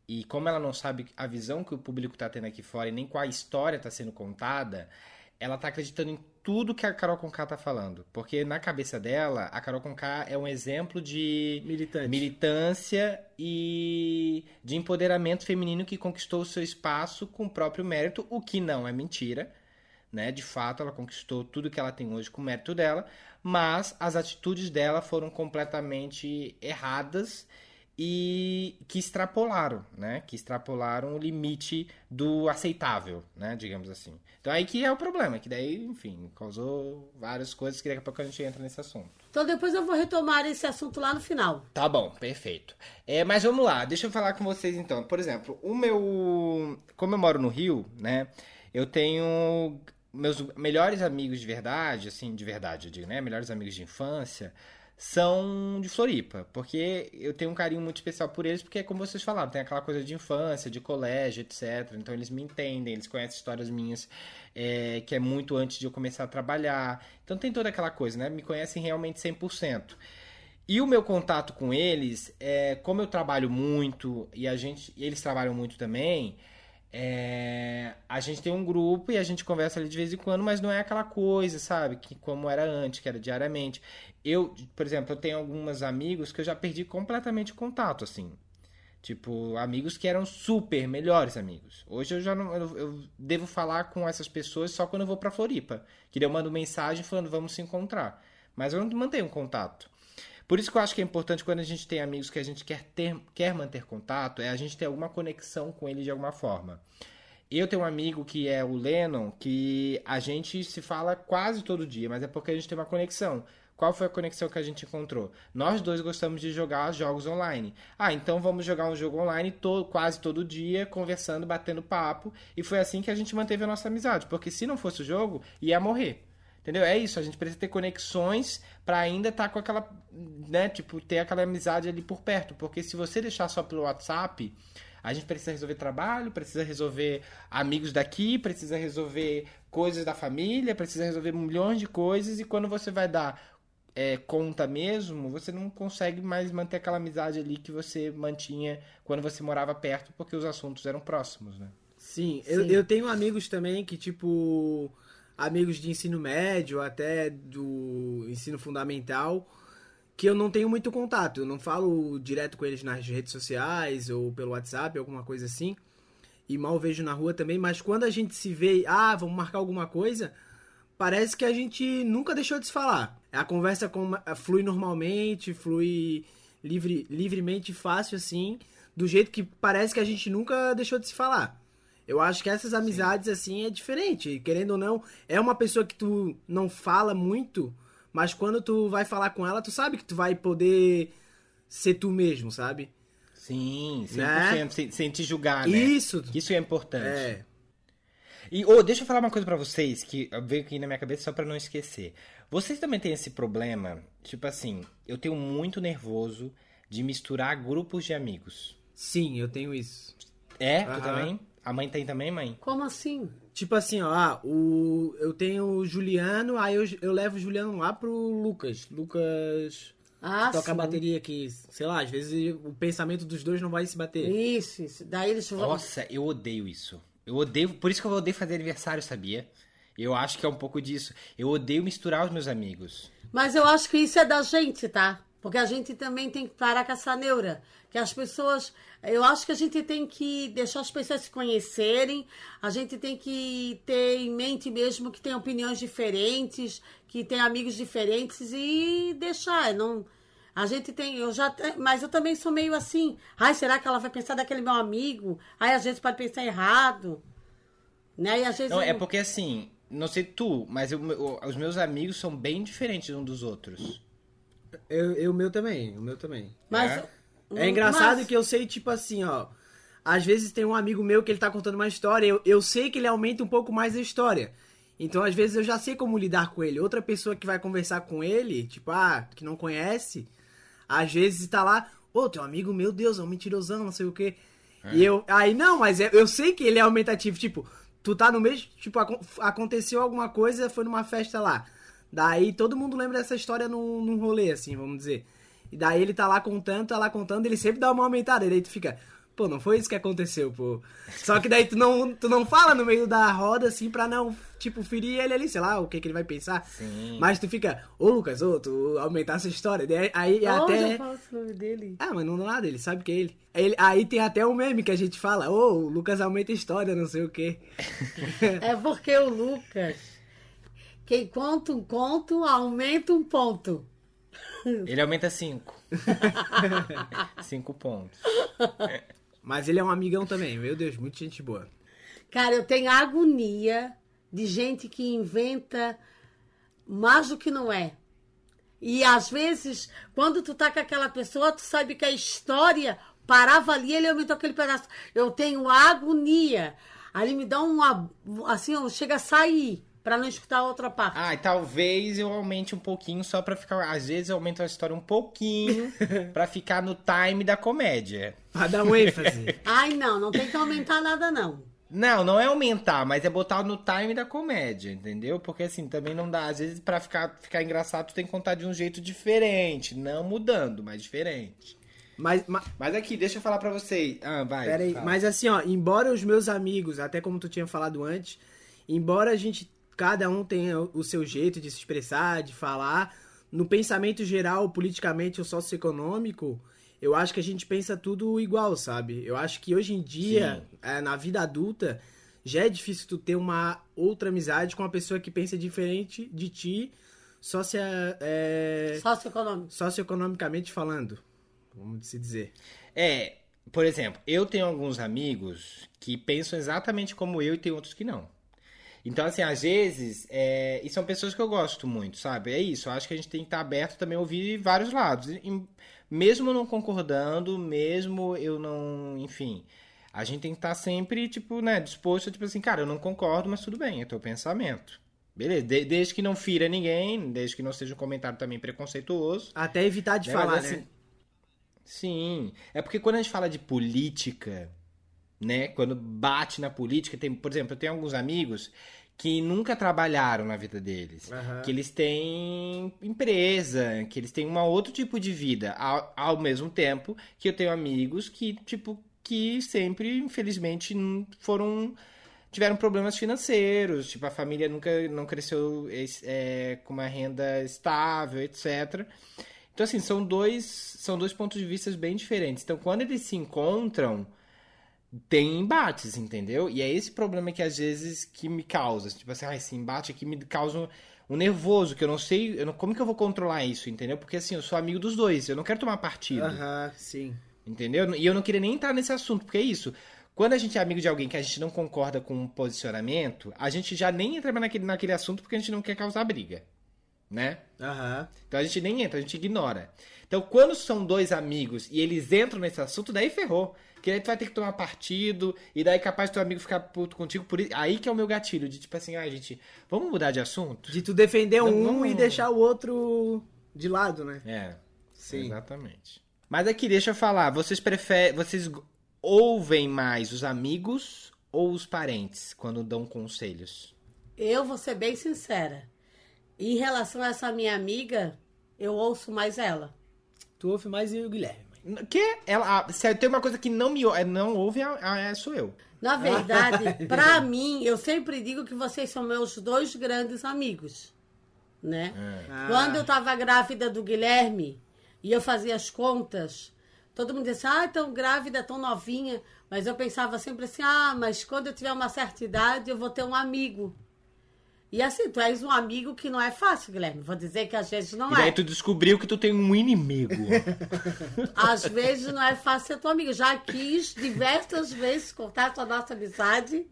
E como ela não sabe a visão que o público tá tendo aqui fora e nem qual a história tá sendo contada, ela tá acreditando em tudo que a Carol Conká tá falando. Porque na cabeça dela, a Carol Conká é um exemplo de Militante. militância e de empoderamento feminino que conquistou o seu espaço com o próprio mérito, o que não é mentira. Né? De fato, ela conquistou tudo que ela tem hoje com o mérito dela, mas as atitudes dela foram completamente erradas e que extrapolaram, né? Que extrapolaram o limite do aceitável, né? Digamos assim. Então aí que é o problema, que daí, enfim, causou várias coisas que daqui a pouco a gente entra nesse assunto. Então depois eu vou retomar esse assunto lá no final. Tá bom, perfeito. É, mas vamos lá, deixa eu falar com vocês então. Por exemplo, o meu. Como eu moro no Rio, né? Eu tenho meus melhores amigos de verdade, assim, de verdade, eu digo, né? Melhores amigos de infância são de Floripa, porque eu tenho um carinho muito especial por eles, porque como vocês falaram, tem aquela coisa de infância, de colégio, etc. Então eles me entendem, eles conhecem histórias minhas é, que é muito antes de eu começar a trabalhar. Então tem toda aquela coisa, né? Me conhecem realmente 100%. E o meu contato com eles, é, como eu trabalho muito e a gente, e eles trabalham muito também, é, a gente tem um grupo e a gente conversa ali de vez em quando, mas não é aquela coisa, sabe? Que como era antes, que era diariamente. Eu, por exemplo, eu tenho alguns amigos que eu já perdi completamente o contato, assim. Tipo, amigos que eram super melhores amigos. Hoje eu já não. Eu, eu devo falar com essas pessoas só quando eu vou pra Floripa. Que daí eu mando mensagem falando, vamos se encontrar. Mas eu não mantenho contato. Por isso que eu acho que é importante quando a gente tem amigos que a gente quer, ter, quer manter contato, é a gente ter alguma conexão com ele de alguma forma. Eu tenho um amigo que é o Lennon, que a gente se fala quase todo dia, mas é porque a gente tem uma conexão. Qual foi a conexão que a gente encontrou? Nós dois gostamos de jogar jogos online. Ah, então vamos jogar um jogo online to quase todo dia, conversando, batendo papo. E foi assim que a gente manteve a nossa amizade. Porque se não fosse o jogo, ia morrer. Entendeu? É isso, a gente precisa ter conexões para ainda estar tá com aquela, né, tipo, ter aquela amizade ali por perto, porque se você deixar só pelo WhatsApp, a gente precisa resolver trabalho, precisa resolver amigos daqui, precisa resolver coisas da família, precisa resolver milhões de coisas e quando você vai dar é, conta mesmo, você não consegue mais manter aquela amizade ali que você mantinha quando você morava perto, porque os assuntos eram próximos, né? Sim, Sim. Eu, eu tenho amigos também que, tipo, amigos de ensino médio, até do ensino fundamental, que eu não tenho muito contato. Eu não falo direto com eles nas redes sociais ou pelo WhatsApp, alguma coisa assim. E mal vejo na rua também, mas quando a gente se vê, ah, vamos marcar alguma coisa, parece que a gente nunca deixou de se falar. A conversa flui normalmente, flui livre, livremente, fácil assim, do jeito que parece que a gente nunca deixou de se falar. Eu acho que essas amizades, Sim. assim, é diferente. Querendo ou não, é uma pessoa que tu não fala muito, mas quando tu vai falar com ela, tu sabe que tu vai poder ser tu mesmo, sabe? Sim, 100%, né? sem, sem te julgar, né? Isso. Isso é importante. É. E, oh, deixa eu falar uma coisa para vocês que veio aqui na minha cabeça só para não esquecer. Vocês também têm esse problema, tipo assim, eu tenho muito nervoso de misturar grupos de amigos. Sim, eu tenho isso. É? Tu também? A mãe tem também, mãe? Como assim? Tipo assim, ó, ah, o, eu tenho o Juliano, aí eu, eu levo o Juliano lá pro Lucas. Lucas ah, toca sim. a bateria que, sei lá, às vezes o pensamento dos dois não vai se bater. Isso, isso. Daí eles vão. Nossa, eu odeio isso. Eu odeio, por isso que eu odeio fazer aniversário, sabia? Eu acho que é um pouco disso. Eu odeio misturar os meus amigos. Mas eu acho que isso é da gente, tá? Porque a gente também tem que parar com essa neura. Que as pessoas eu acho que a gente tem que deixar as pessoas se conhecerem, a gente tem que ter em mente mesmo que tem opiniões diferentes, que tem amigos diferentes e deixar, não a gente tem, eu já, mas eu também sou meio assim. Ai, será que ela vai pensar daquele meu amigo? Ai, às vezes pode pensar errado. Né? E às vezes não, é porque assim, não sei tu, mas eu, os meus amigos são bem diferentes uns dos outros. Eu, eu o meu também, o meu também. Mas é? É engraçado Mas... que eu sei, tipo assim, ó. Às vezes tem um amigo meu que ele tá contando uma história, eu, eu sei que ele aumenta um pouco mais a história. Então, às vezes, eu já sei como lidar com ele. Outra pessoa que vai conversar com ele, tipo, ah, que não conhece, Às vezes tá lá, ô, teu amigo, meu Deus, é um mentirosão, não sei o quê. E eu, aí não, mas eu, eu sei que ele é aumentativo, tipo, tu tá no mês, tipo, acon- aconteceu alguma coisa, foi numa festa lá. Daí todo mundo lembra dessa história num, num rolê, assim, vamos dizer. E daí ele tá lá contando, tá lá contando, ele sempre dá uma aumentada. E daí tu fica, pô, não foi isso que aconteceu, pô. Só que daí tu não, tu não fala no meio da roda, assim, pra não, tipo, ferir ele ali, sei lá, o que que ele vai pensar. Sim. Mas tu fica, ô Lucas, ô, tu aumentar essa história. Daí, aí Onde até. eu falo o nome dele? Ah, mas não dá nada, ele sabe que é ele. Aí, ele- aí tem até um meme que a gente fala, ô, o Lucas aumenta a história, não sei o quê. É porque o Lucas, quem conta um conto, aumenta um ponto. Ele aumenta 5. 5 pontos. Mas ele é um amigão também, meu Deus, muita gente boa. Cara, eu tenho agonia de gente que inventa mais do que não é. E às vezes, quando tu tá com aquela pessoa, tu sabe que a história parava ali, ele aumentou aquele pedaço. Eu tenho agonia. Ali me dá uma. Assim, eu chega a sair pra não escutar a outra parte. Ah, e talvez eu aumente um pouquinho só pra ficar. Às vezes eu aumento a história um pouquinho pra ficar no time da comédia. Pra dar um ênfase. Ai, não, não tem que aumentar nada, não. Não, não é aumentar, mas é botar no time da comédia, entendeu? Porque assim, também não dá. Às vezes, pra ficar, ficar engraçado, tu tem que contar de um jeito diferente. Não mudando, mas diferente. mas, ma- Mas aqui, deixa eu falar pra vocês. Ah, vai. Pera aí, fala. mas assim, ó, embora os meus amigos, até como tu tinha falado antes, embora a gente, cada um tenha o seu jeito de se expressar, de falar, no pensamento geral, politicamente ou socioeconômico, eu acho que a gente pensa tudo igual, sabe? Eu acho que hoje em dia, é, na vida adulta, já é difícil tu ter uma outra amizade com uma pessoa que pensa diferente de ti, socia, é, Socioeconômico. socioeconomicamente falando, vamos se dizer. É, por exemplo, eu tenho alguns amigos que pensam exatamente como eu e tem outros que não. Então, assim, às vezes, é, e são pessoas que eu gosto muito, sabe? É isso, eu acho que a gente tem que estar aberto também a ouvir vários lados. E- mesmo não concordando, mesmo eu não, enfim, a gente tem que estar sempre, tipo, né, disposto a, tipo assim, cara, eu não concordo, mas tudo bem, é teu pensamento. Beleza, de- desde que não fira ninguém, desde que não seja um comentário também preconceituoso. Até evitar de Né, falar, mas, né? assim, Sim. É porque quando a gente fala de política, né? Quando bate na política, tem, por exemplo, eu tenho alguns amigos que nunca trabalharam na vida deles. Aham. Que eles têm empresa, que eles têm um outro tipo de vida. Ao, ao mesmo tempo que eu tenho amigos que, tipo, que sempre, infelizmente, foram. Tiveram problemas financeiros, tipo, a família nunca não cresceu é, com uma renda estável, etc. Então, assim, são dois, são dois pontos de vista bem diferentes. Então, quando eles se encontram, tem embates, entendeu? E é esse problema que às vezes que me causa. Tipo assim, ah, esse embate aqui me causa um, nervoso, que eu não sei, eu não, como que eu vou controlar isso, entendeu? Porque assim, eu sou amigo dos dois, eu não quero tomar partido, Aham, sim. entendeu? E eu não queria nem entrar nesse assunto, porque é isso. Quando a gente é amigo de alguém que a gente não concorda com um posicionamento, a gente já nem entra naquele, naquele assunto porque a gente não quer causar briga, né? Aham. Então a gente nem entra, a gente ignora. Então quando são dois amigos e eles entram nesse assunto, daí ferrou. Que aí tu vai ter que tomar partido, e daí capaz teu amigo ficar puto contigo. Por aí que é o meu gatilho, de tipo assim, ah, gente, vamos mudar de assunto? De tu defender Não, um vamos- e deixar o outro de lado, né? É, Sim. exatamente. Mas aqui, deixa eu falar, vocês preferem, vocês ouvem mais os amigos ou os parentes quando dão conselhos? Eu vou ser bem sincera. Em relação a essa minha amiga, eu ouço mais ela. Tu ouve mais e o Guilherme. Que ela, ah, se tem uma coisa que não me é, não ouve, ah, ah, é, sou eu. Na verdade, pra mim, eu sempre digo que vocês são meus dois grandes amigos, né? Ah. Quando eu tava grávida do Guilherme e eu fazia as contas, todo mundo dizia, ah, tão grávida, tão novinha. Mas eu pensava sempre assim, ah, mas quando eu tiver uma certa idade, eu vou ter um amigo. E assim, tu és um amigo que não é fácil, Guilherme. Vou dizer que às vezes não E é. tu descobriu que tu tem um inimigo. Às vezes não é fácil ser tua amiga. Já quis diversas vezes cortar tua nossa amizade.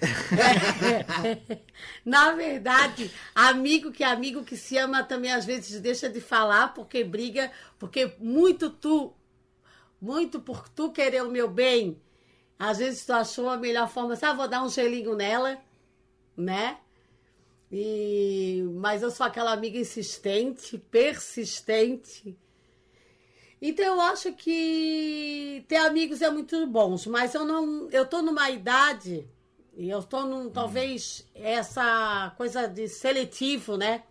Na verdade, amigo que é amigo que se ama também às vezes deixa de falar porque briga, porque muito tu, muito por tu querer o meu bem, às vezes tu achou a melhor forma, sabe, vou dar um gelinho nela, né? E, mas eu sou aquela amiga insistente, persistente, Então eu acho que ter amigos é muito bom, mas eu não, eu tô numa idade e eu tô num, talvez essa coisa de seletivo, né?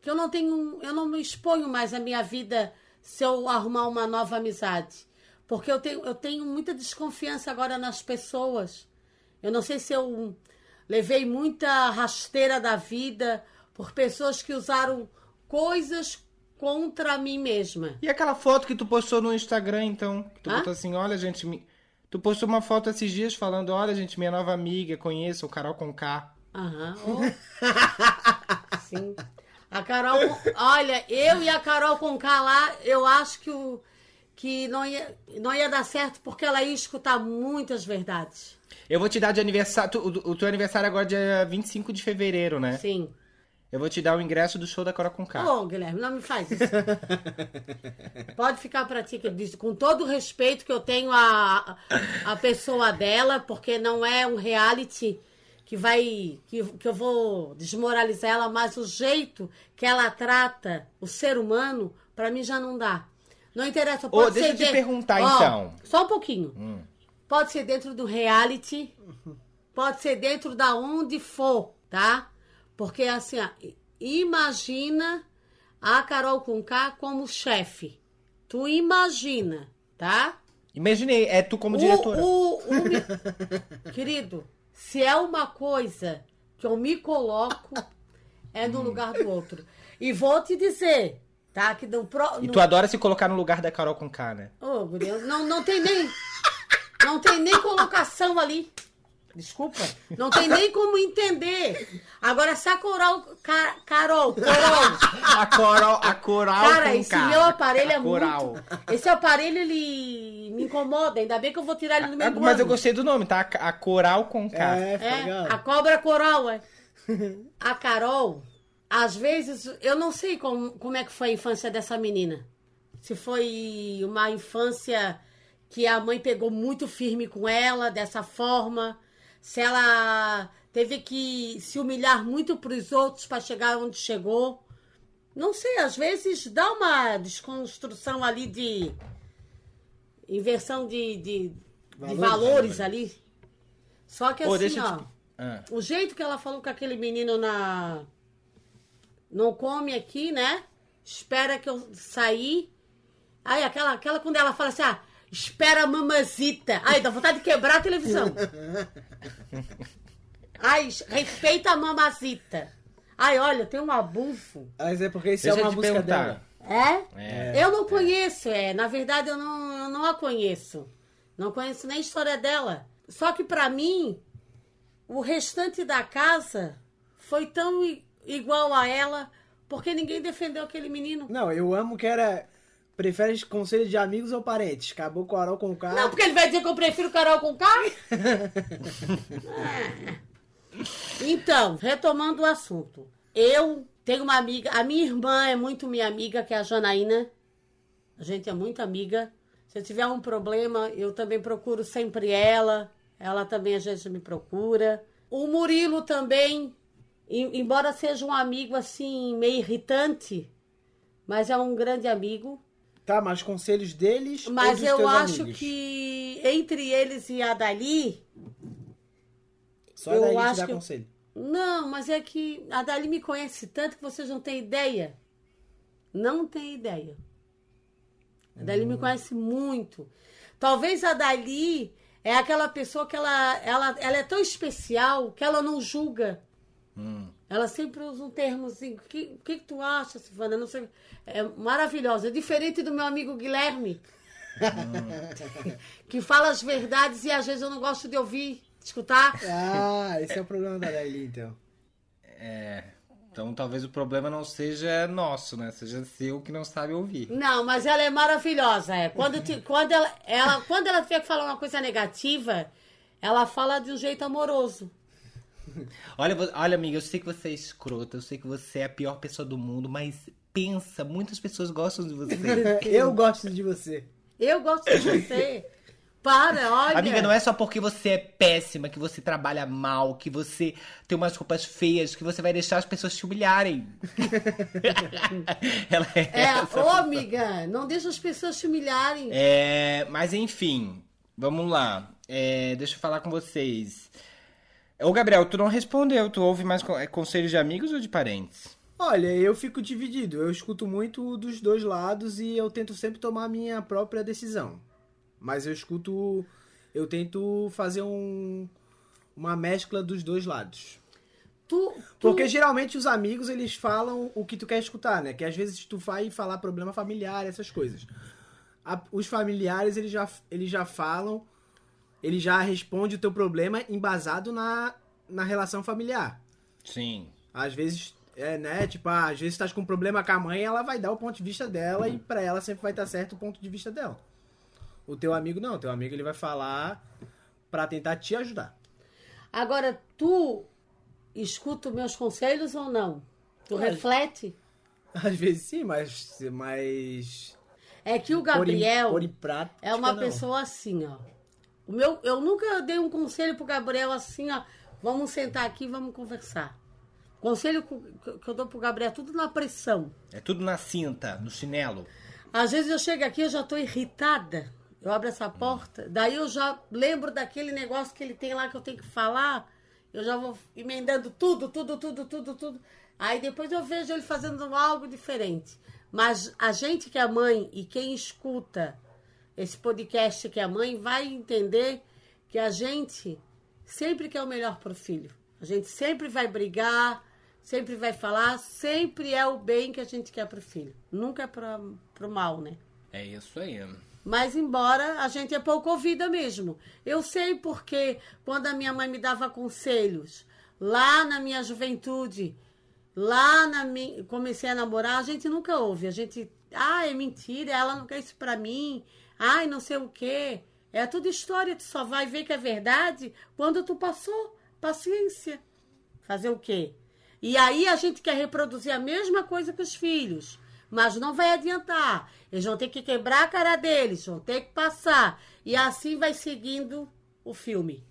Que eu não tenho, eu não me exponho mais a minha vida se eu arrumar uma nova amizade, porque eu tenho, eu tenho muita desconfiança agora nas pessoas. Eu não sei se eu levei muita rasteira da vida por pessoas que usaram coisas contra mim mesma. E aquela foto que tu postou no Instagram, então? Que tu Hã? botou assim, olha, gente. Me... Tu postou uma foto esses dias falando, olha, gente, minha nova amiga, conheço, o Carol Conká. Aham. oh. Sim. A Carol, olha, eu e a Carol com K lá, eu acho que, o, que não, ia, não ia dar certo porque ela ia escutar muitas verdades. Eu vou te dar de aniversário. tu- o, o teu aniversário agora é dia 25 de fevereiro, né? Sim. Eu vou te dar o ingresso do show da Carol Conká. Ô, Guilherme, não me faz isso. Pode ficar pra ti, que disse, com todo o respeito que eu tenho a, a pessoa dela, porque não é um reality que vai. Que, que eu vou desmoralizar ela, mas o jeito que ela trata o ser humano, pra mim já não dá. Não interessa. Pode deixa ser eu te de- perguntar, Ó, então. Só um pouquinho. Pode ser dentro do reality, pode ser dentro da onde for, tá? Porque assim, ó, imagina a Carol Conká como chefe. Tu imagina, tá? Imaginei, é tu como O- diretora. o- o me- Querido, se é uma coisa que eu me coloco, é Hum. no lugar do outro. E vou te dizer, tá? Que no, pro, E no- tu adora se colocar no lugar da Carol Conká, né? Ô, guria, não, não tem nem. Não tem nem colocação ali. Desculpa. Não tem nem como entender. Agora, se a Coral. Ca- Carol, Coral. A Coral, a Coral Cara, esse meu aparelho é A Coral. muito. Esse aparelho, ele me incomoda. Ainda bem que eu vou tirar ele no meio do Mas eu gostei do nome, tá? A Coral Conká. É, fica É, legal. a cobra coral, é. A Carol, às vezes, eu não sei como, como é que foi a infância dessa menina. Se foi uma infância que a mãe pegou muito firme com ela, dessa forma. Se ela teve que se humilhar muito para os outros para chegar onde chegou. Não sei, às vezes dá uma desconstrução ali de. inversão de, de, de Valores, valores ali. Só que Ô, assim, ó. te- Ah. O jeito que ela falou com aquele menino na. Não come aqui, né? Espera que eu sair. Aí aquela, aquela quando ela fala assim, ah, espera a mamazita. Aí dá vontade de quebrar a televisão. Ai, respeita a mamazita. Ai, olha, tem um abuso. Mas é porque isso Deixa é uma música perguntar. dela. É? É. Eu não conheço, é. Na verdade, eu não, eu não a conheço. Não conheço nem a história dela. Só que pra mim, o restante da casa foi tão igual a ela, porque ninguém defendeu aquele menino. Não, eu amo que era. Prefere conselho de amigos ou parentes? Acabou com o Arol com o cara. Não, porque ele vai dizer que eu prefiro Carol com K? É. Então, retomando o assunto. Eu tenho uma amiga, a minha irmã é muito minha amiga, que é a Janaína. A gente é muito amiga. Se eu tiver um problema, eu também procuro sempre ela. Ela também às vezes me procura. O Murilo também, embora seja um amigo assim, meio irritante, mas é um grande amigo. Tá, mas conselhos deles. Mas ou dos eu acho amigos? que entre eles e a Dali, Só eu daí te acho dá que conselho. não, mas é que a Dali me conhece tanto que vocês não têm ideia. Não tem ideia. A Dali Hum. me conhece muito. Talvez a Dali é aquela pessoa que ela, ela, ela é tão especial que ela não julga. Ela sempre usa um termo assim, o que, que, que tu acha, Silvana? Não sei. É maravilhosa. É diferente do meu amigo Guilherme. que fala as verdades e às vezes eu não gosto de ouvir, de escutar. Ah, esse é o problema da Daily, então. É. Então talvez o problema não seja nosso, né? Seja seu que não sabe ouvir. Não, mas ela é maravilhosa. É. Quando, te- quando, ela, ela, quando ela tiver que falar uma coisa negativa, ela fala de um jeito amoroso. Olha, olha, amiga, eu sei que você é escrota, eu sei que você é a pior pessoa do mundo, mas pensa, muitas pessoas gostam de você. Eu gosto de você. Eu gosto de você. Para, olha. Amiga, não é só porque você é péssima, que você trabalha mal, que você tem umas roupas feias, que você vai deixar as pessoas te humilharem. Ela é, É, essa. ô amiga, não deixa as pessoas te humilharem. É, mas enfim, vamos lá. É, deixa eu falar com vocês. Ô, Gabriel, tu não respondeu. Tu ouve mais é, conselhos de amigos ou de parentes? Olha, eu fico dividido. Eu escuto muito dos dois lados e eu tento sempre tomar a minha própria decisão. Mas eu escuto. Eu tento fazer um, uma mescla dos dois lados. Tu, tu- Porque geralmente os amigos eles falam o que tu quer escutar, né? Que às vezes tu vai falar problema familiar, essas coisas. A- os familiares eles já, eles já falam, ele já responde o teu problema embasado na, na relação familiar. Sim. Às vezes, é, né? Tipo, ah, às vezes estás com um problema com a mãe, ela vai dar o ponto de vista dela e pra ela sempre vai estar certo o ponto de vista dela. O teu amigo não, o teu amigo ele vai falar pra tentar te ajudar. Agora, tu escuta os meus conselhos ou não? Tu Olha, reflete? Às vezes sim, mas. mas É que o Gabriel pôr em prática, é uma não. pessoa assim, ó. O meu, eu nunca dei um conselho pro Gabriel assim, ó. Vamos sentar aqui e vamos conversar. Conselho que eu dou pro Gabriel é tudo na pressão. É tudo na cinta, no chinelo. Às vezes eu chego aqui, eu já tô irritada. Eu abro essa porta, daí eu já lembro daquele negócio que ele tem lá que eu tenho que falar. Eu já vou emendando tudo, tudo, tudo, tudo, tudo. Aí depois eu vejo ele fazendo algo diferente. Mas a gente que é mãe e quem escuta esse podcast que é mãe vai entender que a gente sempre quer o melhor pro filho. A gente sempre vai brigar, sempre vai falar, sempre é o bem que a gente quer pro filho. Nunca é pra, pro mal, né? É isso aí. Mas embora a gente é pouco ouvida mesmo. Eu sei porque quando a minha mãe me dava conselhos, lá na minha juventude, lá na minha, comecei a namorar, a gente nunca ouve. A gente, ah, é mentira, ela não quer isso pra mim. Ai, não sei o quê. É tudo história, tu só vai ver que é verdade quando tu passou. Paciência. Fazer o quê? E aí a gente quer reproduzir a mesma coisa que os filhos. Mas não vai adiantar. Eles vão ter que quebrar a cara deles, vão ter que passar. E assim vai seguindo o filme.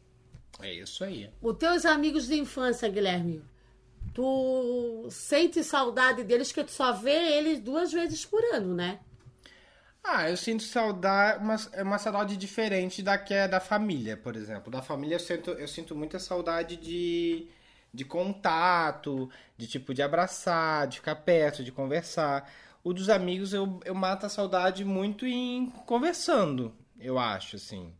É isso aí. Os teus amigos de infância, Guilherme, tu sente saudade deles que tu só vê eles duas vezes por ano, né? Ah, eu sinto saudade, uma, é uma saudade diferente da que é da família, por exemplo. Da família eu sinto, eu sinto muita saudade de, de contato, de tipo, de abraçar, de ficar perto, de conversar. O dos amigos eu, eu mato a saudade muito em conversando, eu acho, assim.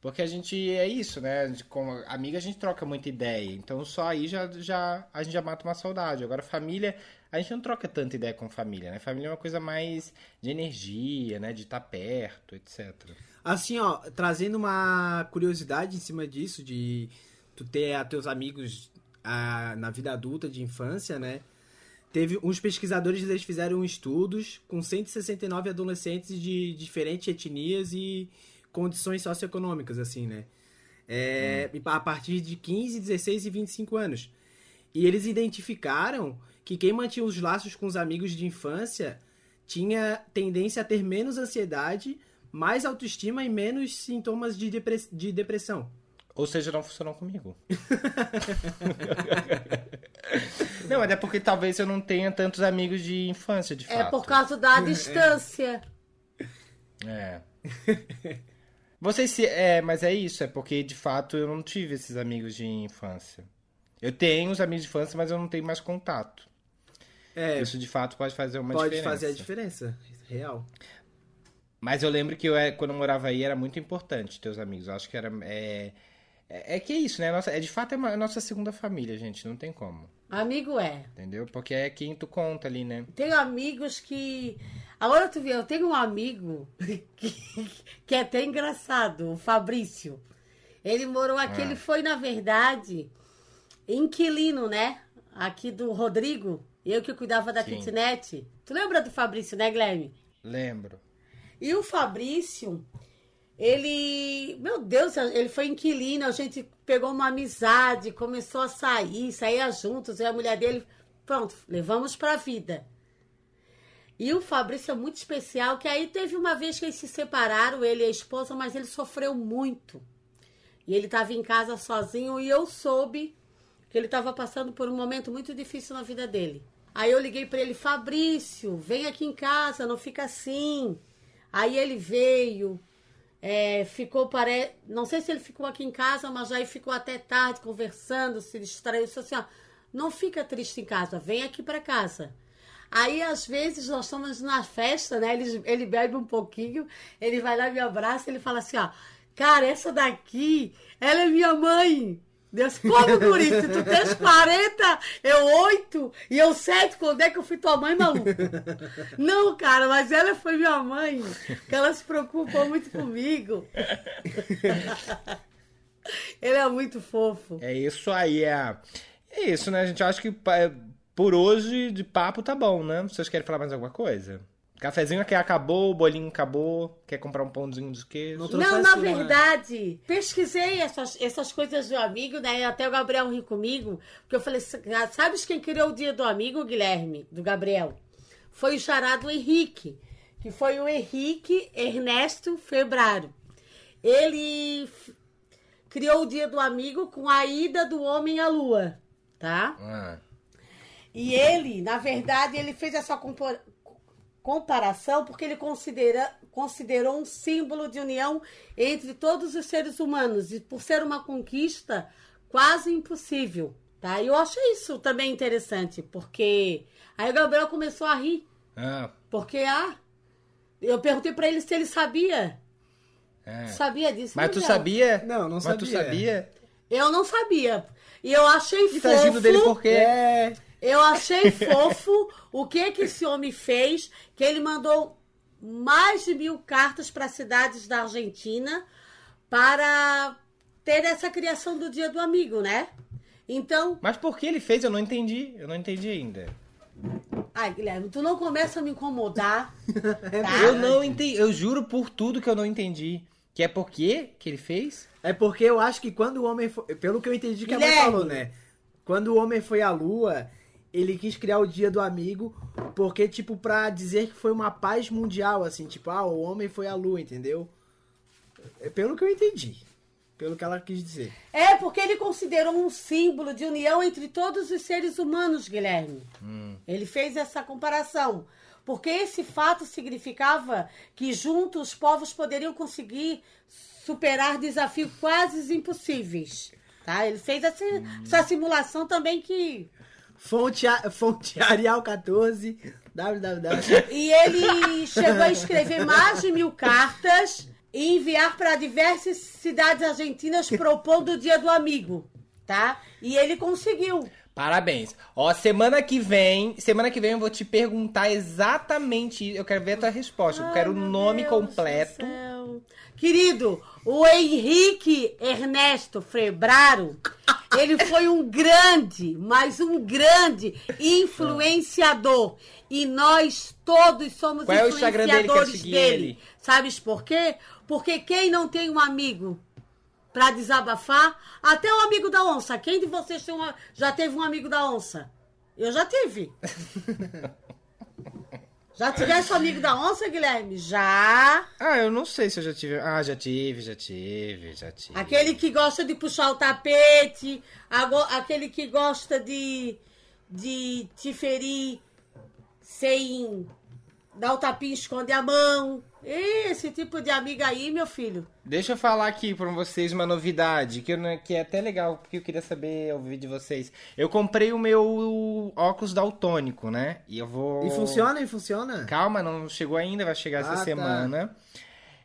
Porque a gente é isso, né? Com amiga a gente troca muita ideia. Então só aí já, já a gente já mata uma saudade. Agora família, a gente não troca tanta ideia com família, né? Família é uma coisa mais de energia, né? De estar perto, etc. Assim, ó, trazendo uma curiosidade em cima disso, de tu ter a teus amigos ah, na vida adulta, de infância, né? Teve uns pesquisadores, eles fizeram estudos com 169 adolescentes de diferentes etnias e condições socioeconômicas, assim, né? É, A partir de 15, 16 e 25 anos. E eles identificaram que quem mantinha os laços com os amigos de infância tinha tendência a ter menos ansiedade, mais autoestima e menos sintomas de, depress- de depressão. Ou seja, não funcionou comigo. não, mas é porque talvez eu não tenha tantos amigos de infância, de fato. É por causa da distância. É. Vocês se. É, mas é isso, é porque de fato eu não tive esses amigos de infância. Eu tenho os amigos de infância, mas eu não tenho mais contato. É, Isso de fato pode fazer uma pode diferença. fazer a diferença, real. Mas eu lembro que eu, é, quando eu morava aí era muito importante ter os amigos. Eu acho que era. É, é, é que é isso, né? Nossa, é, de fato é uma- a nossa segunda família, gente. Não tem como. Amigo é. Entendeu? Porque é quem tu conta ali, né? Tenho amigos que. Agora tu vê, eu tenho um amigo que, que é até engraçado, o Fabrício. Ele morou aqui, Ah. ele foi, na verdade, inquilino, né? Aqui do Rodrigo. Eu que cuidava da Sim. kitnet. Tu lembra do Fabrício, né, Guilherme? Lembro. E o Fabrício, ele. Meu Deus, ele foi inquilino, a gente pegou uma amizade, começou a sair, saía juntos, e a mulher dele. Pronto, levamos pra vida. E o Fabrício é muito especial, que aí teve uma vez que eles se separaram, ele e a esposa, mas ele sofreu muito. E ele estava em casa sozinho e eu soube que ele estava passando por um momento muito difícil na vida dele. Aí eu liguei para ele, Fabrício, vem aqui em casa, não fica assim. Aí ele veio, é, ficou, pare... não sei se ele ficou aqui em casa, mas aí ficou até tarde conversando, se distraiu. Disse assim, ó, não fica triste em casa, vem aqui para casa. Aí, às vezes, nós estamos na festa, né? Ele, ele bebe um pouquinho, ele vai lá, me abraça, ele fala assim, ó, cara, essa daqui, ela é minha mãe. Deus, como por isso? Tu tens 40, eu 8 e eu 7, quando é que eu fui tua mãe, maluco? Não, cara, mas ela foi minha mãe, que ela se preocupou muito comigo. Ele é muito fofo. É isso aí, é. É isso, né, gente? Eu acho que por hoje de papo tá bom, né? Vocês querem falar mais alguma coisa? Cafezinho aqui acabou, o bolinho acabou. Quer comprar um pãozinho de queijo? Não Não, na assim, né? verdade, pesquisei essas, essas coisas do amigo, né? Até o Gabriel ri comigo, porque eu falei, sabes quem criou o dia do amigo, Guilherme, do Gabriel? Foi o charado Henrique, que foi o Henrique Ernesto Febraro. Ele criou o dia do amigo com a ida do homem à lua, tá? Ah, E ele, na verdade, ele fez essa comparação porque ele considera, considerou um símbolo de união entre todos os seres humanos e por ser uma conquista quase impossível, tá? E eu achei isso também interessante, porque aí o Gabriel começou a rir, ah, porque ah, eu perguntei pra ele se ele sabia. é. Sabia disso? Mas tu sabia? Não, não Mas tu sabia. sabia? Eu não sabia. E eu achei E tá fofo. dele por quê? É, Eu achei fofo o que que esse homem fez, que ele mandou mais de mil cartas para cidades da Argentina para ter essa criação do Dia do Amigo, né? Então, Mas por que ele fez? Eu não entendi. Eu não entendi ainda. ai, Guilherme, tu não começa a me incomodar, É tá? Eu não entendi. Eu juro por tudo que eu não entendi. Que é por quê que ele fez? É porque eu acho que quando o homem foi. Pelo que eu entendi que a mãe Guilherme. falou, né? Quando o homem foi à lua, ele quis criar o dia do amigo, porque, tipo, pra dizer que foi uma paz mundial, assim, tipo, ah, o homem foi à lua, entendeu? É pelo que eu entendi. Pelo que ela quis dizer. É porque ele considerou um símbolo de união entre todos os seres humanos, Guilherme. Ele fez essa comparação. Porque esse fato significava que juntos os povos poderiam conseguir superar desafios quase impossíveis. Tá? Ele fez essa, essa simulação também que. Fonte, fonte Arial 14, www. E ele chegou a escrever mais de mil cartas e enviar para diversas cidades argentinas propondo o Dia do Amigo. Tá? E ele conseguiu. Parabéns. Ó, semana que vem, semana que vem eu vou te perguntar exatamente, eu quero ver a tua resposta. eu quero o Ai, nome Deus completo. Querido, o Henrique Ernesto Febraro, ele foi um grande, mas um grande influenciador. E nós todos somos Qual é dele? Influenciadores seguir dele. ele. Sabes por quê? Porque quem não tem um amigo pra desabafar, até o amigo da onça. Quem de vocês uma- já teve um amigo da onça? Eu já tive. Já tivesse amigo da onça, Guilherme? Já. Ah, eu não sei se eu já tive. Ah, já tive, já tive, já tive. Aquele que gosta de puxar o tapete, aquele que gosta de, de te ferir sem dar o tapinha esconder a mão. Esse tipo de amiga aí, meu filho. Deixa eu falar aqui pra vocês uma novidade, que, eu que é até legal, porque eu queria saber, ouvir de vocês. Eu comprei o meu óculos daltônico, né? E eu vou... E funciona? E funciona? Calma, não chegou ainda, vai chegar essa Ah, tá.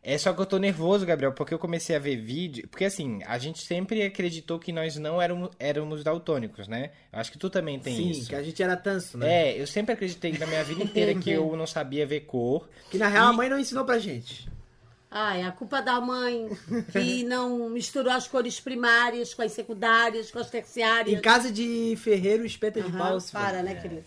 É só que eu tô nervoso, Gabriel, porque eu comecei a ver vídeo. Porque assim, a gente sempre acreditou que nós não éramos, éramos daltônicos, né? Eu acho que tu também tem Sim, isso. que a gente era tanso, né? É, eu sempre acreditei na minha vida inteira que eu não sabia ver cor. Que na real a E- mãe não ensinou pra gente. Ai, a culpa da mãe que não misturou as cores primárias com as secundárias, com as terciárias. Em casa de ferreiro, espeta de Aham, pau. para, né, querido?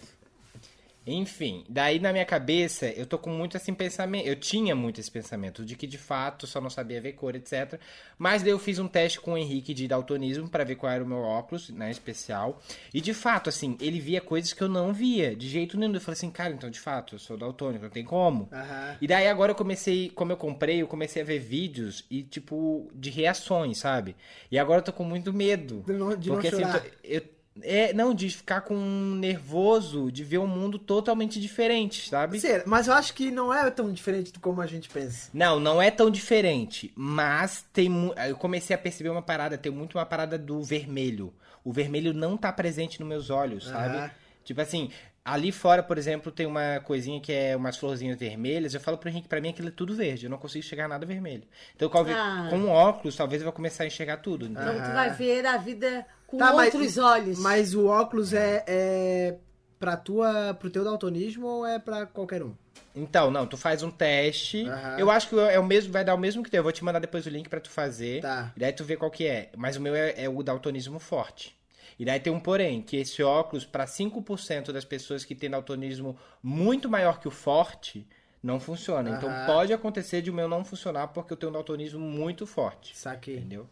Enfim, daí na minha cabeça eu tô com muito assim pensamento. Eu tinha muito esse pensamento de que de fato só não sabia ver cor, etc. Mas daí eu fiz um teste com o Henrique de daltonismo pra ver qual era o meu óculos, né, especial. E de fato, assim, ele via coisas que eu não via, de jeito nenhum. Eu falei assim, cara, então de fato, eu sou daltônico, não tem como. Aham. E daí agora eu comecei, como eu comprei, eu comecei a ver vídeos e tipo de reações, sabe? E agora eu tô com muito medo. De não- de não porque assim, eu, tô- eu- é, não, de ficar com nervoso, de ver um mundo totalmente diferente, sabe? Sério, mas eu acho que não é tão diferente de como a gente pensa. Não, não é tão diferente, mas tem eu comecei a perceber uma parada, tem muito uma parada do vermelho. O vermelho não tá presente nos meus olhos, sabe? Aham. Tipo assim, ali fora, por exemplo, tem uma coisinha que é umas florzinhas vermelhas. Eu falo pro Henrique, pra mim aquilo é tudo verde, eu não consigo enxergar nada vermelho. Então, com, Ah. com óculos, talvez eu vou começar a enxergar tudo. entendeu? Então tu vai ver a vida com Tá, mas- outros olhos. Mas o óculos é, é pra tua, pro teu daltonismo ou é pra qualquer um? Então, não, tu faz um teste. Aham. Eu acho que é o mesmo, vai dar o mesmo que teu. Eu vou te mandar depois o link pra tu fazer. Tá. E daí tu vê qual que é. Mas o meu é, é o daltonismo forte. E daí tem um porém, que esse óculos, pra 5% das pessoas que têm daltonismo muito maior que o forte, não funciona. Então pode acontecer de o meu não funcionar porque eu tenho um daltonismo muito forte. Saquei. Entendeu?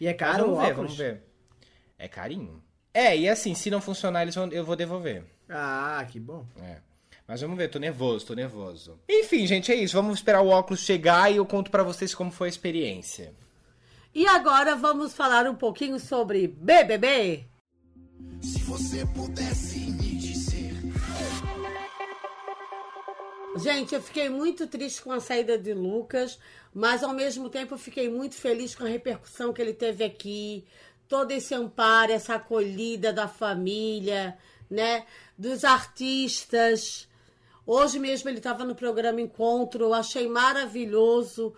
E é Mas caro o vamos ver, óculos? vamos ver. É carinho. É, e assim, se não funcionar, eles vão, eu vou devolver. Ah, que bom. É. Mas vamos ver, tô nervoso, tô nervoso. Enfim, gente, é isso. Vamos esperar o óculos chegar e eu conto pra vocês como foi a experiência. E agora vamos falar um pouquinho sobre BBB. Se você pudesse me dizer. Gente, eu fiquei muito triste com a saída de Lucas, mas ao mesmo tempo fiquei muito feliz com a repercussão que ele teve aqui, todo esse amparo, essa acolhida da família, né, dos artistas. Hoje mesmo ele estava no programa Encontro, eu achei maravilhoso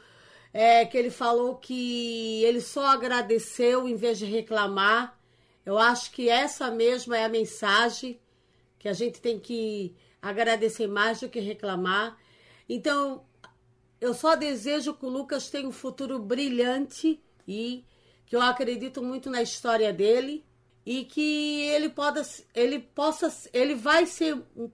é, que ele falou que ele só agradeceu em vez de reclamar. Eu acho que essa mesma é a mensagem que a gente tem que agradecer mais do que reclamar. Então, eu só desejo que o Lucas tenha um futuro brilhante e que eu acredito muito na história dele e que ele possa, ele possa, ele vai ser um-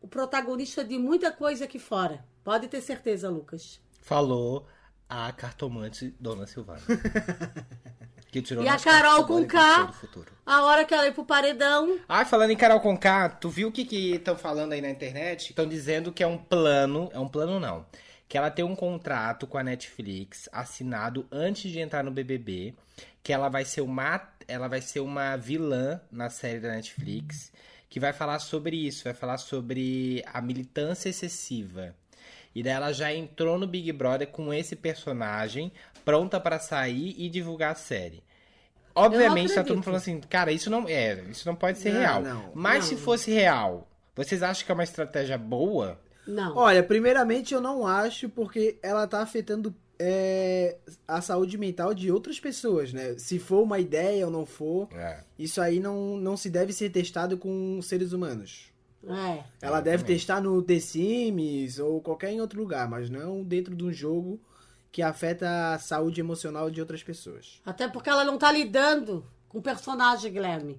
o protagonista de muita coisa aqui fora. Pode ter certeza, Lucas. Falou a cartomante Dona Silvana. que tirou E a Carol cartão com agora K. gostou do futuro. A hora que ela ir pro paredão, Ah, falando em Carol Conká, tu viu o que que estão falando aí na internet? Estão dizendo que é um plano, é um plano não, que ela tem um contrato com a Netflix assinado antes de entrar no BBB, que ela vai ser uma, ela vai ser uma vilã na série da Netflix, que vai falar sobre isso, vai falar sobre a militância excessiva. E daí ela já entrou no Big Brother com esse personagem, pronta pra sair e divulgar a série. Obviamente, tá todo mundo falando assim, cara, isso não é, isso não pode ser Não, real. não, Mas não. se fosse real, vocês acham que é uma estratégia boa? não. Olha, primeiramente eu não acho porque ela tá afetando é, a saúde mental de outras pessoas, né? Se for uma ideia ou não for, É. isso aí não, não se deve ser testado com seres humanos. É. Ela deve testar no The Sims ou qualquer em outro lugar, mas não dentro de um jogo que afeta a saúde emocional de outras pessoas. Até porque ela não tá lidando com personagem, Guilherme.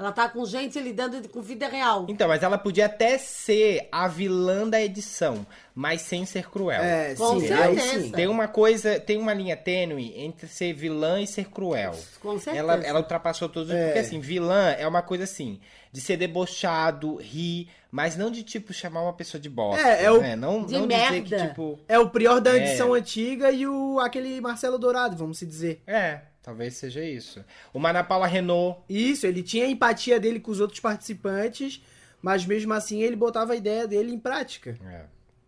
Ela tá com gente lidando com vida real. Então, mas ela podia até ser a vilã da edição, mas sem ser cruel. É, Com sim, aí certeza. sim. Tem uma coisa, tem uma linha tênue entre ser vilã e ser cruel. Com certeza. Ela, ela ultrapassou todos os. É. Porque assim, vilã é uma coisa assim, de ser debochado, rir, mas não de tipo chamar uma pessoa de bosta. É, é o- né? Não, De não dizer que merda. tipo. É o Prior da É. edição antiga e o aquele Marcelo Dourado, vamos se dizer. É, talvez seja isso. O Ana Paula Renault. Isso, ele tinha a empatia dele com os outros participantes, mas mesmo assim ele botava a ideia dele em prática. É.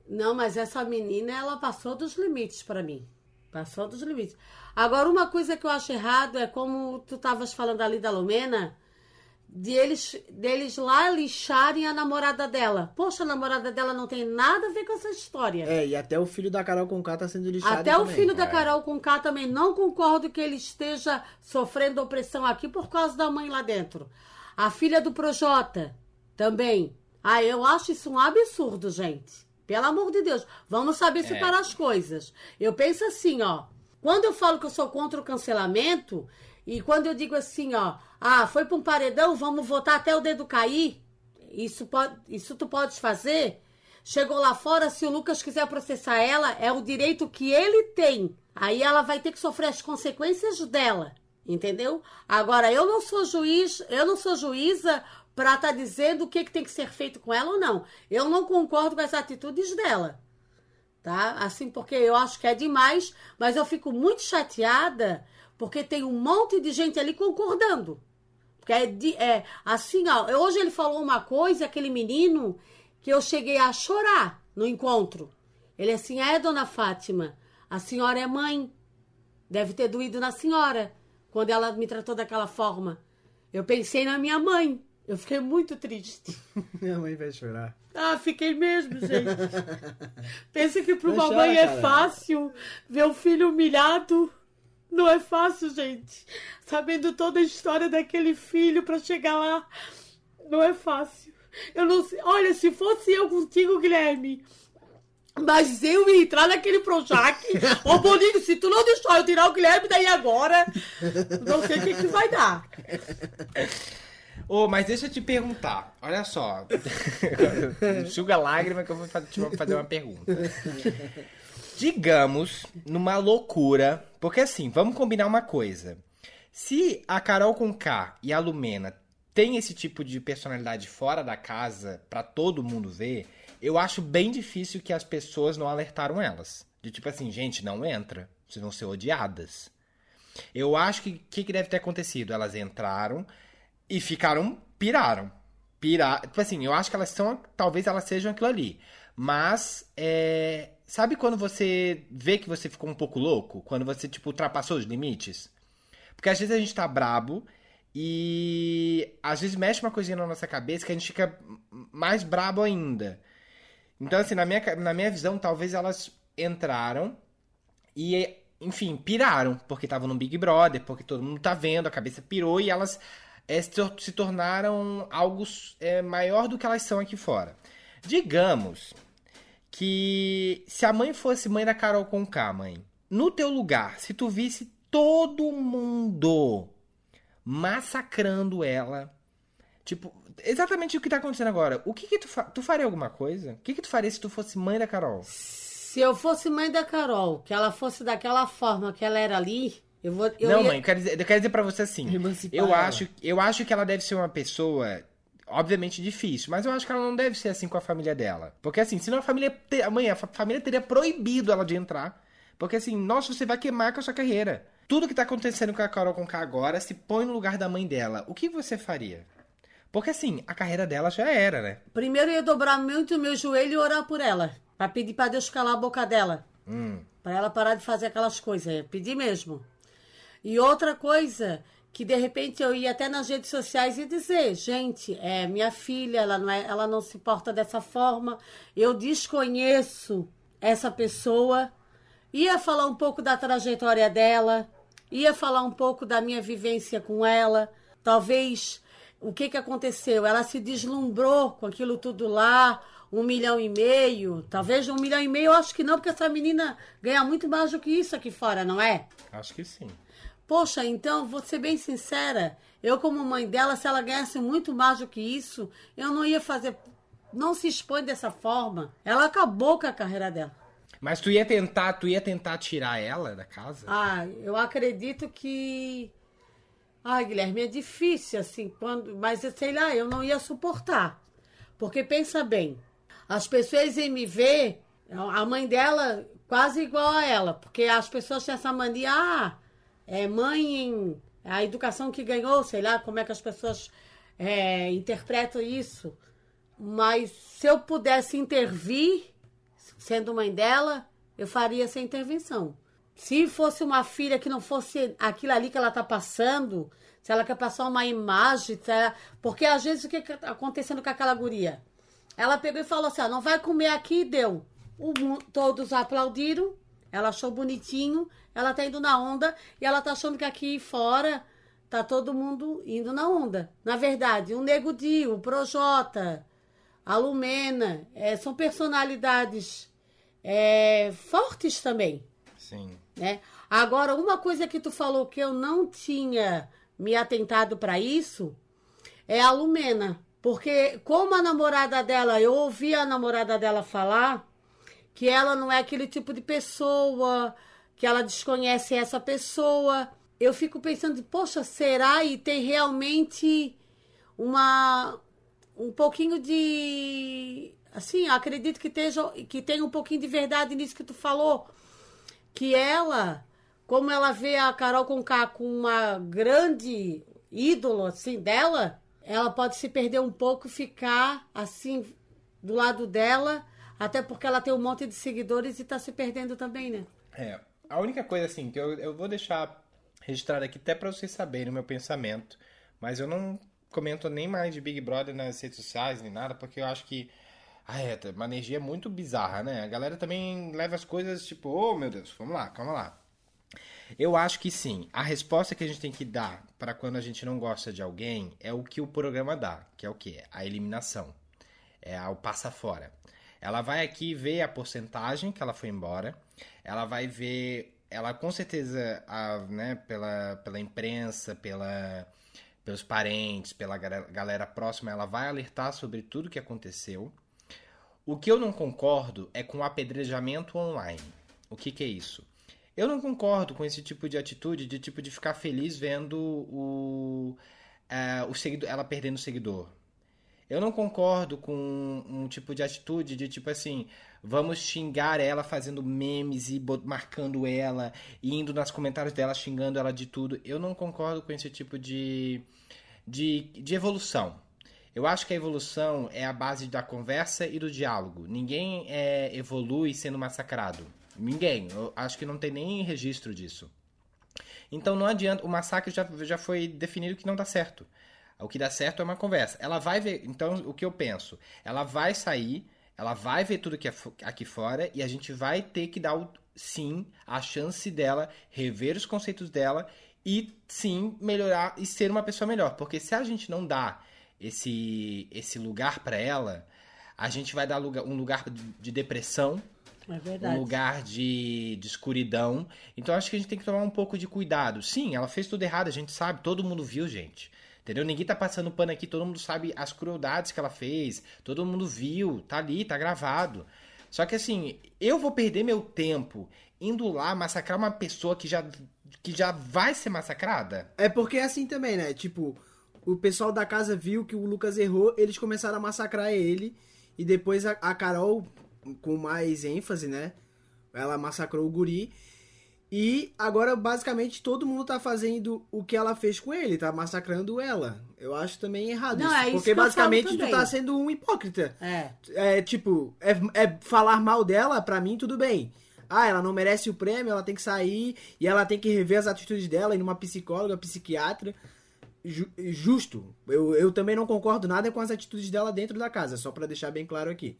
Não, mas essa menina, ela passou dos limites pra mim. Passou dos limites. Agora, uma coisa que eu acho errado é como tu estavas falando ali da Lumena, de eles, deles lá lixarem a namorada dela. Poxa, a namorada dela não tem nada a ver com essa história. É, e até o filho da Carol Conká tá sendo lixado Até o também. filho da É. Carol com K também não concordo que ele esteja sofrendo opressão aqui por causa da mãe lá dentro. A filha do Projota também. Ah, eu acho isso um absurdo, gente. Pelo amor de Deus. Vamos saber separar as coisas. Eu penso assim, ó. Quando eu falo que eu sou contra o cancelamento, e quando eu digo assim, ó, ah, foi pra um paredão, vamos votar até o dedo cair. isso, pode, isso tu podes fazer. Chegou lá fora, se o Lucas quiser processar ela, é o direito que ele tem. Aí ela vai ter que sofrer as consequências dela. Entendeu? Agora, eu não sou juiz, eu não sou juíza para estar tá dizendo o que, que tem que ser feito com ela ou não. Eu não concordo com as atitudes dela. Tá? Assim, porque eu acho que é demais, mas eu fico muito chateada porque tem um monte de gente ali concordando. Porque é, de, é assim, ó, hoje ele falou uma coisa, aquele menino, que eu cheguei a chorar no encontro. Ele assim, é, dona Fátima, a senhora é mãe. Deve ter doído na senhora quando ela me tratou daquela forma. Eu pensei na minha mãe. Eu fiquei muito triste. Minha mãe vai chorar. Ah, fiquei mesmo, gente. Pensa que para uma mãe é fácil ver o filho humilhado. Não é fácil, gente. Sabendo toda a história daquele filho para chegar lá, não é fácil. Eu não sei. Olha, se fosse eu contigo, Guilherme. Mas eu ia entrar naquele Projac. Ô, Boninho, se tu não deixar eu tirar o Guilherme daí agora, não sei o que, que vai dar. Ô, mas deixa eu te perguntar. Olha só. Enxuga lágrima que eu vou fazer uma pergunta. Digamos, numa loucura. Porque assim, vamos combinar uma coisa. Se a Carol com K e a Lumena tem esse tipo de personalidade fora da casa para todo mundo ver, eu acho bem difícil que as pessoas não alertaram elas. De tipo assim, gente, não entra. Vocês vão ser odiadas. Eu acho que o que, que deve ter acontecido? Elas entraram e ficaram. piraram. Pirar. Tipo assim, eu acho que elas são. Talvez elas sejam aquilo ali. Mas. É, sabe quando você vê que você ficou um pouco louco? Quando você, tipo, ultrapassou os limites? Porque às vezes a gente tá brabo e às vezes mexe uma coisinha na nossa cabeça que a gente fica mais brabo ainda. Então, assim, na minha, na minha visão, talvez elas entraram e, enfim, piraram, porque estavam no Big Brother, porque todo mundo tá vendo, a cabeça pirou e elas é, se tornaram algo é, maior do que elas são aqui fora. Digamos que se a mãe fosse mãe da Carol com K, mãe, no teu lugar, se tu visse todo mundo massacrando ela. Tipo, exatamente o que tá acontecendo agora. O que que tu, fa tu faria alguma coisa? O que que tu faria se tu fosse mãe da Carol? Se eu fosse mãe da Carol, que ela fosse daquela forma que ela era ali, eu vou. Eu não, ia... mãe, eu quero dizer, eu quero dizer pra você assim. Eu acho, eu acho que ela deve ser uma pessoa. Obviamente difícil, mas eu acho que ela não deve ser assim com a família dela. Porque assim, senão a família. Ter, mãe, a família teria proibido ela de entrar. Porque assim, nossa, você vai queimar com a sua carreira tudo que tá acontecendo com a Carol Conká agora se põe no lugar da mãe dela. O que você faria? Porque assim, a carreira dela já era, né? Primeiro eu ia dobrar muito o meu joelho e orar por ela. Pra pedir pra Deus calar a boca dela. Hum. Pra ela parar de fazer aquelas coisas. Eu pedi mesmo. E outra coisa, que de repente eu ia até nas redes sociais e dizer, gente, é minha filha, ela não, é, ela não se porta dessa forma. Eu desconheço essa pessoa. Ia falar um pouco da trajetória dela ia falar um pouco da minha vivência com ela, talvez o que, que aconteceu? Ela se deslumbrou com aquilo tudo lá, um milhão e meio, talvez um milhão e meio, eu acho que não, porque essa menina ganha muito mais do que isso aqui fora, não é? Acho que sim. Poxa, então, vou ser bem sincera, eu como mãe dela, se ela ganhasse muito mais do que isso, eu não ia fazer, não se expõe dessa forma. Ela acabou com a carreira dela. Mas tu ia tentar, tu ia tentar tirar ela da casa? Ah, eu acredito que. Ai, Guilherme, é difícil, assim, quando. Mas sei lá, eu não ia suportar. Porque pensa bem, as pessoas iam me ver, a mãe dela quase igual a ela, porque as pessoas têm essa mania, ah, é mãe em. A educação que ganhou, sei lá como é que as pessoas é, interpretam isso. Mas se eu pudesse intervir, sendo mãe dela, eu faria essa intervenção. Se fosse uma filha que não fosse aquilo ali que ela está passando, se ela quer passar uma imagem, ela... porque às vezes o que está acontecendo com aquela guria? Ela pegou e falou assim: ah, não vai comer aqui e deu. O, todos aplaudiram, ela achou bonitinho, ela tá indo na onda e ela tá achando que aqui fora tá todo mundo indo na onda. Na verdade, o Nego Dio, o Projota, a Lumena, é, são personalidades é, fortes também. Sim. Né? Agora, uma coisa que tu falou que eu não tinha me atentado para isso é a Lumena. Porque como a namorada dela, eu ouvi a namorada dela falar que ela não é aquele tipo de pessoa, que ela desconhece essa pessoa. Eu fico pensando, poxa, será e tem realmente uma um pouquinho de assim, acredito que esteja que tem um pouquinho de verdade nisso que tu falou, que ela, como ela vê a Carol com com uma grande ídolo assim dela, ela pode se perder um pouco e ficar assim do lado dela, até porque ela tem um monte de seguidores e tá se perdendo também, né? É, a única coisa assim que eu, eu vou deixar registrado aqui até pra vocês saberem o meu pensamento, mas eu não comento nem mais de Big Brother nas redes sociais nem nada, porque eu acho que ah, é, uma energia muito bizarra, né? A galera também leva as coisas tipo, oh meu Deus, vamos lá, calma lá. Eu acho que sim. A resposta que a gente tem que dar para quando a gente não gosta de alguém é o que o programa dá, que é o quê? A eliminação. É o passa fora. Ela vai aqui ver a porcentagem que ela foi embora. Ela vai ver, ela com certeza, a, né, pela, pela imprensa, pela, pelos parentes, pela galera, próxima, ela vai alertar sobre tudo que aconteceu. O que eu não concordo é com o apedrejamento online. O que, que é isso? Eu não concordo com esse tipo de atitude, de tipo de ficar feliz vendo o, uh, o seguidor, ela perdendo o seguidor. Eu não concordo com um tipo de atitude de tipo assim, vamos xingar ela fazendo memes e marcando ela, e indo nos comentários dela xingando ela de tudo. Eu não concordo com esse tipo de, de, de evolução. Eu acho que a evolução é a base da conversa e do diálogo. Ninguém é, evolui sendo massacrado. Ninguém. Eu acho que não tem nem registro disso. Então não adianta. O massacre já, já foi definido que não dá certo. O que dá certo é uma conversa. Ela vai ver. Então, o que eu penso? Ela vai sair, ela vai ver tudo que é aqui fora e a gente vai ter que dar, o, sim, a chance dela rever os conceitos dela e, sim, melhorar e ser uma pessoa melhor. Porque se a gente não dá esse, esse lugar para ela, a gente vai dar lugar, um lugar de depressão é um lugar de, de escuridão. Então acho que a gente tem que tomar um pouco de cuidado. Sim, ela fez tudo errado, a gente sabe, todo mundo viu, gente. Entendeu? Ninguém tá passando pano aqui, todo mundo sabe as crueldades que ela fez, todo mundo viu, tá ali, tá gravado. Só que assim, eu vou perder meu tempo indo lá massacrar uma pessoa que já, que já vai ser massacrada? É porque é assim também, né? Tipo, o pessoal da casa viu que o Lucas errou, eles começaram a massacrar ele. E depois a, a Carol com mais ênfase, né? Ela massacrou o guri. E agora, basicamente, todo mundo tá fazendo o que ela fez com ele, tá massacrando ela. Eu acho também errado Não, isso. é isso porque basicamente tu tá sendo um hipócrita. É. É tipo, é, é falar mal dela, pra mim, tudo bem. Ah, ela não merece o prêmio, ela tem que sair e ela tem que rever as atitudes dela, ir numa psicóloga, psiquiatra. Ju- justo. Eu, eu também não concordo nada com as atitudes dela dentro da casa, só pra deixar bem claro aqui.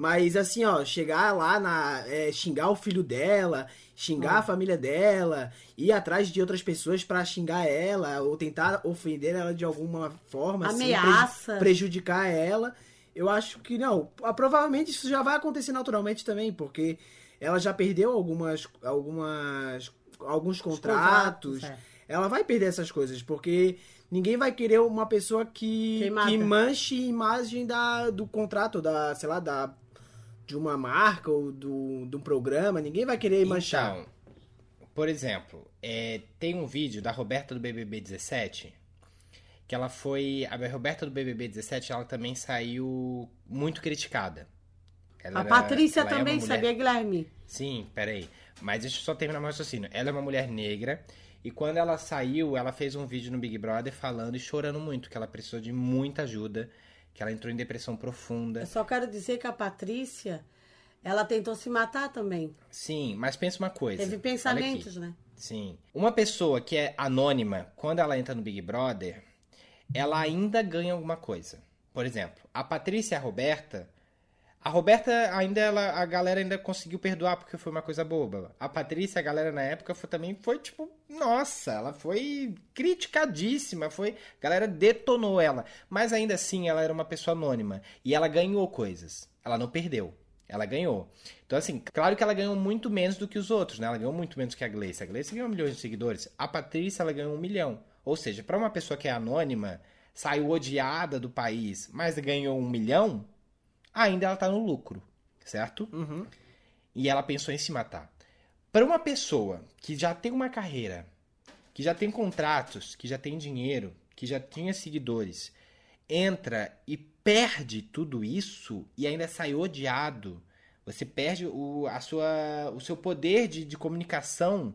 Mas assim, ó, chegar lá na. é, xingar o filho dela, xingar a família dela, ir atrás de outras pessoas pra xingar ela, ou tentar ofender ela de alguma forma, assim, Ameaça. preju- prejudicar ela. Eu acho que não. Ah, Provavelmente isso já vai acontecer naturalmente também, porque ela já perdeu algumas. algumas alguns contratos. contratos, é. Ela vai perder essas coisas, porque ninguém vai querer uma pessoa que, que manche a imagem da, do contrato, da, sei lá, da, de uma marca ou do, de um programa. Ninguém vai querer manchar. Então, por exemplo, é, tem um vídeo da Roberta do BBB 17 que ela foi. A Roberta do BBB 17 ela também saiu muito criticada. Ela A era- Patrícia é também, mulher- sabia, Guilherme? Sim, peraí. Mas deixa eu só terminar meu raciocínio. Ela é uma mulher negra. E quando ela saiu, ela fez um vídeo no Big Brother falando e chorando muito, que ela precisou de muita ajuda, que ela entrou em depressão profunda. Eu só quero dizer que a Patrícia, ela tentou se matar também. Sim, mas pensa uma coisa. Teve pensamentos, né? Sim. Uma pessoa que é anônima, quando ela entra no Big Brother, ela ainda ganha alguma coisa. Por exemplo, a Patrícia e a Roberta. A Roberta ainda ela, a galera ainda conseguiu perdoar porque foi uma coisa boba. A Patrícia, a galera na época foi, também foi tipo, nossa, ela foi criticadíssima, foi, a galera detonou ela, mas ainda assim ela era uma pessoa anônima e ela ganhou coisas. Ela não perdeu. Ela ganhou. Então, assim, claro que ela ganhou muito menos do que os outros, né? Ela ganhou muito menos que a Gleice. A Gleice ganhou milhões de seguidores. A Patrícia, ela ganhou um milhão. Ou seja, para uma pessoa que é anônima, saiu odiada do país, mas ganhou um milhão, ainda ela tá no lucro, certo? Uhum. E ela pensou em se matar. Para uma pessoa que já tem uma carreira, que já tem contratos, que já tem dinheiro, que já tinha seguidores, entra e perde tudo isso e ainda sai odiado. Você perde o, a sua, o seu poder de, de comunicação.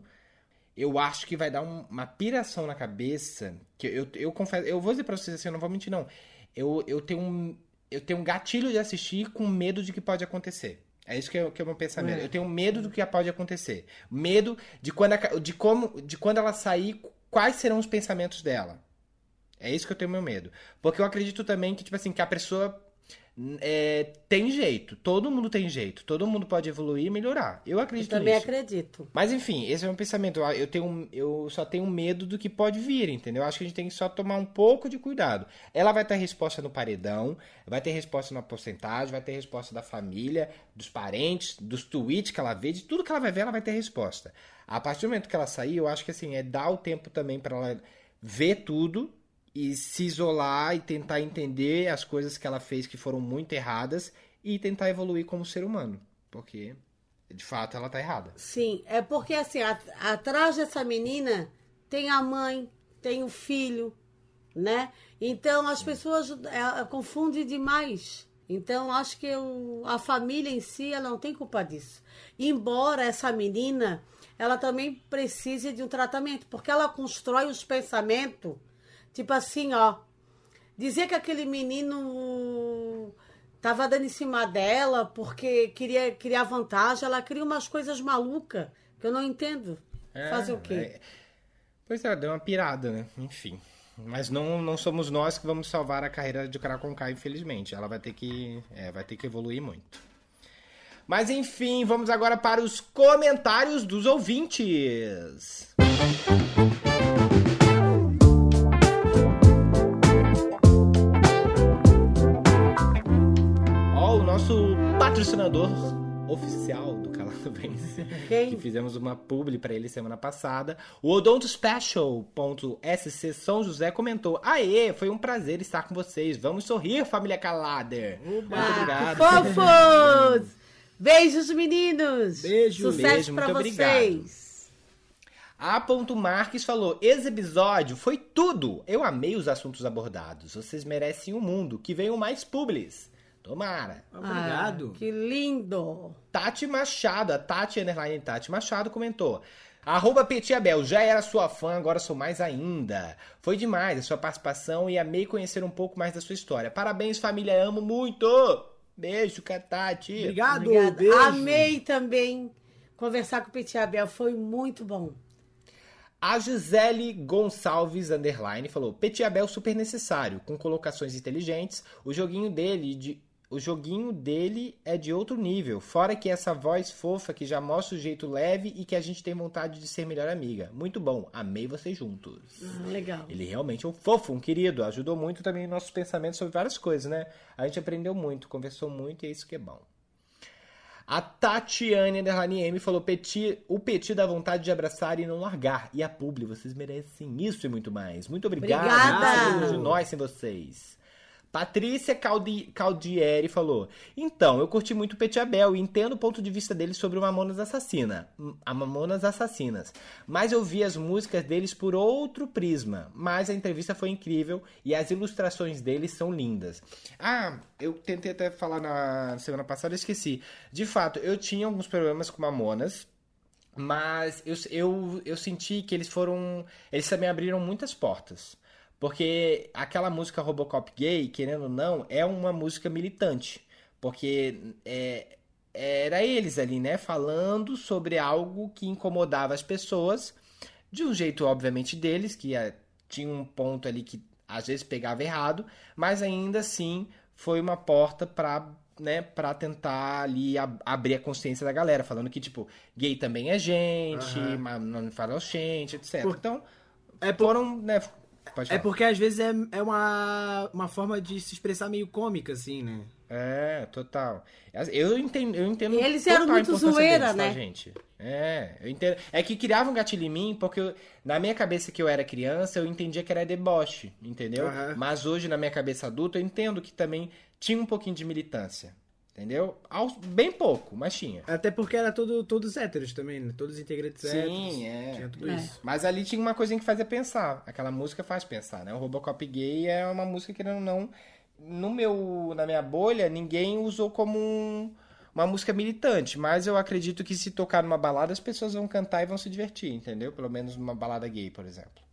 Eu acho que vai dar um- uma piração na cabeça. Que eu, eu confesso, eu vou dizer pra vocês assim, eu não vou mentir, não. Eu, eu, tenho um, eu tenho um gatilho de assistir com medo de que pode acontecer. É isso que é, que é o meu pensamento. Eu tenho medo do que pode acontecer. Medo de quando, a- de como, de quando ela sair, quais serão os pensamentos dela. É isso que eu tenho meu medo. Porque eu acredito também que, tipo assim, que a pessoa é, tem jeito. Todo mundo tem jeito. Todo mundo pode evoluir e melhorar. Eu Eu acredito também nisso. acredito. Mas enfim, esse é meu pensamento. Eu- Eu, tenho, eu só tenho medo do que pode vir, entendeu? Acho que a gente tem que só tomar um pouco de cuidado. Ela vai ter resposta no paredão, vai ter resposta na porcentagem, vai ter resposta da família, dos parentes, dos tweets que ela vê, de tudo que ela vai ver, ela vai ter resposta. A partir do momento que ela sair, eu acho que assim, é dar o tempo também pra ela ver tudo e se isolar e tentar entender as coisas que ela fez que foram muito erradas e tentar evoluir como ser humano. Porque, de fato, ela tá errada. Sim, é porque assim, a- atrás dessa menina tem a mãe, tem o filho, né? Então as pessoas é, confundem demais. Então acho que o- a família em si ela não tem culpa disso. Embora essa menina ela também precise de um tratamento, porque ela constrói os pensamentos, tipo assim, ó, dizer que aquele menino tava dando em cima dela porque queria criar vantagem, ela cria umas coisas malucas que eu não entendo. Fazer o quê? é. Pois é, deu uma pirada, né? Enfim. Mas não, não somos nós que vamos salvar a carreira de Conká, infelizmente. Ela vai ter que, é, vai ter que evoluir muito. Mas enfim, vamos agora para os comentários dos ouvintes. Ó, patrocinador oficial do Calado Vence, que fizemos uma publi pra ele semana passada. O odontospecial.sc São José comentou: Aê, foi um prazer estar com vocês. Vamos sorrir, família Calader. Muito obrigado. Fofos! Beijos, meninos! Beijo, Sucesso beijo, pra muito vocês! A. Marques falou: Esse episódio foi tudo. Eu amei os assuntos abordados. Vocês merecem o mundo. Que venham mais publis. Tomara. Obrigado. Ah, que lindo! Tati Machado, a Tati Underline Tati Machado comentou. Arroba Petiabel, já era sua fã, agora sou mais ainda. Foi demais a sua participação e amei conhecer um pouco mais da sua história. Parabéns, família, amo muito. Beijo, Tati. Obrigado. Obrigada. Beijo. Amei também conversar com o Petit Abel, foi muito bom. A Gisele Gonçalves Underline falou: Petiabel super necessário, com colocações inteligentes. O joguinho dele de. O joguinho dele é de outro nível, fora que essa voz fofa que já mostra o jeito leve e que a gente tem vontade de ser melhor amiga. Muito bom, amei vocês juntos. Ah, legal. Ele realmente é um fofo, um querido. Ajudou muito também nossos pensamentos sobre várias coisas, né? A gente aprendeu muito, conversou muito e é isso que é bom. A Tatiane Underline M falou: Petit, o Petit dá vontade de abraçar e não largar. E a Publi, vocês merecem isso e muito mais. Muito obrigado. Obrigada. De nós sem vocês. Patrícia Caldi, Caldieri falou: Então, eu curti muito o Abel e entendo o ponto de vista dele sobre o Mamonas Assassina. A Mamonas Assassinas. Mas eu vi as músicas deles por outro prisma. Mas a entrevista foi incrível e as ilustrações deles são lindas. Ah, eu tentei até falar na semana passada, esqueci. De fato, eu tinha alguns problemas com Mamonas. Mas eu, eu, eu senti que eles foram. Eles também abriram muitas portas. Porque aquela música Robocop Gay, querendo ou não, é uma música militante. Porque é, era eles ali, né? Falando sobre algo que incomodava as pessoas. De um jeito, obviamente, deles, que é, tinha um ponto ali que às vezes pegava errado. Mas ainda assim foi uma porta pra né, pra tentar ali ab- abrir a consciência da galera, falando que, tipo, gay também é gente, mas não fala gente, etc. Por- Então, É por- foram, né, É falar. porque às vezes é, é uma, uma forma de se expressar meio cômica, assim, né? É, total. Eu entendo, eu entendo Eles total eram a muito zoeira, deles, tá, né? gente? É, eu entendo. É que criava um gatilho em mim, porque eu- na minha cabeça que eu era criança, eu entendia que era deboche, entendeu? Aham. Mas hoje, na minha cabeça adulta, eu entendo que também tinha um pouquinho de militância. Entendeu? Bem pouco, mas tinha. Até porque era todo, todos héteros também, né? Todos integrantes héteros. Sim, é. Tinha tudo É. isso. Mas ali tinha uma coisinha que fazia pensar. Aquela música faz pensar, né? O Robocop gay é uma música que não, não no meu na minha bolha ninguém usou como um- uma música militante, mas eu acredito que se tocar numa balada as pessoas vão cantar e vão se divertir, entendeu? Pelo menos numa balada gay, por exemplo.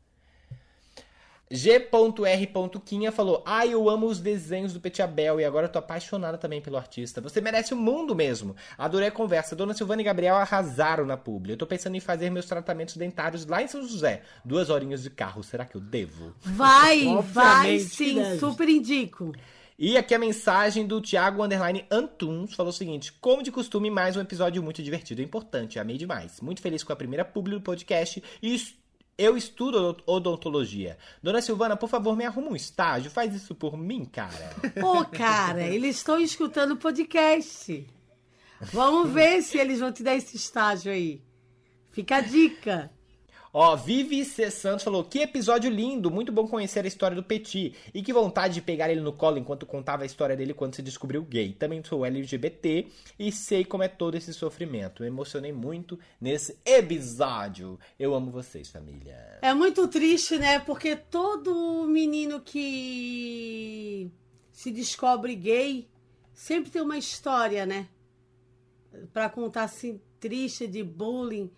G.R. Quinha falou: Ai, eu amo os desenhos do Petit Abel e agora eu tô apaixonada também pelo artista. Você merece o mundo mesmo. Adorei a conversa. Dona Silvana e Gabriel arrasaram na publi. Eu tô pensando em fazer meus tratamentos dentários lá em São José. Duas horinhas de carro. Será que eu devo? Vai, vai sim, deve. super indico. E aqui a mensagem do Thiago Underline Antunes falou o seguinte: Como de costume, mais um episódio muito divertido e importante. Amei demais. Muito feliz com a primeira publi do podcast e es- eu estudo odontologia. Dona Silvana, por favor, me arruma um estágio. Faz isso por mim, cara. Pô, cara, eles estão escutando o podcast. Vamos ver se eles vão te dar esse estágio aí. Fica a dica. Ó, Vivi C. Santos falou: Que episódio lindo, muito bom conhecer a história do Petit. E que vontade de pegar ele no colo enquanto contava a história dele quando se descobriu gay. Também sou LGBT e sei como é todo esse sofrimento. Me emocionei muito nesse episódio. Eu amo vocês, família. É muito triste, né? Porque todo menino que se descobre gay sempre tem uma história, né? Pra contar assim, triste de bullying,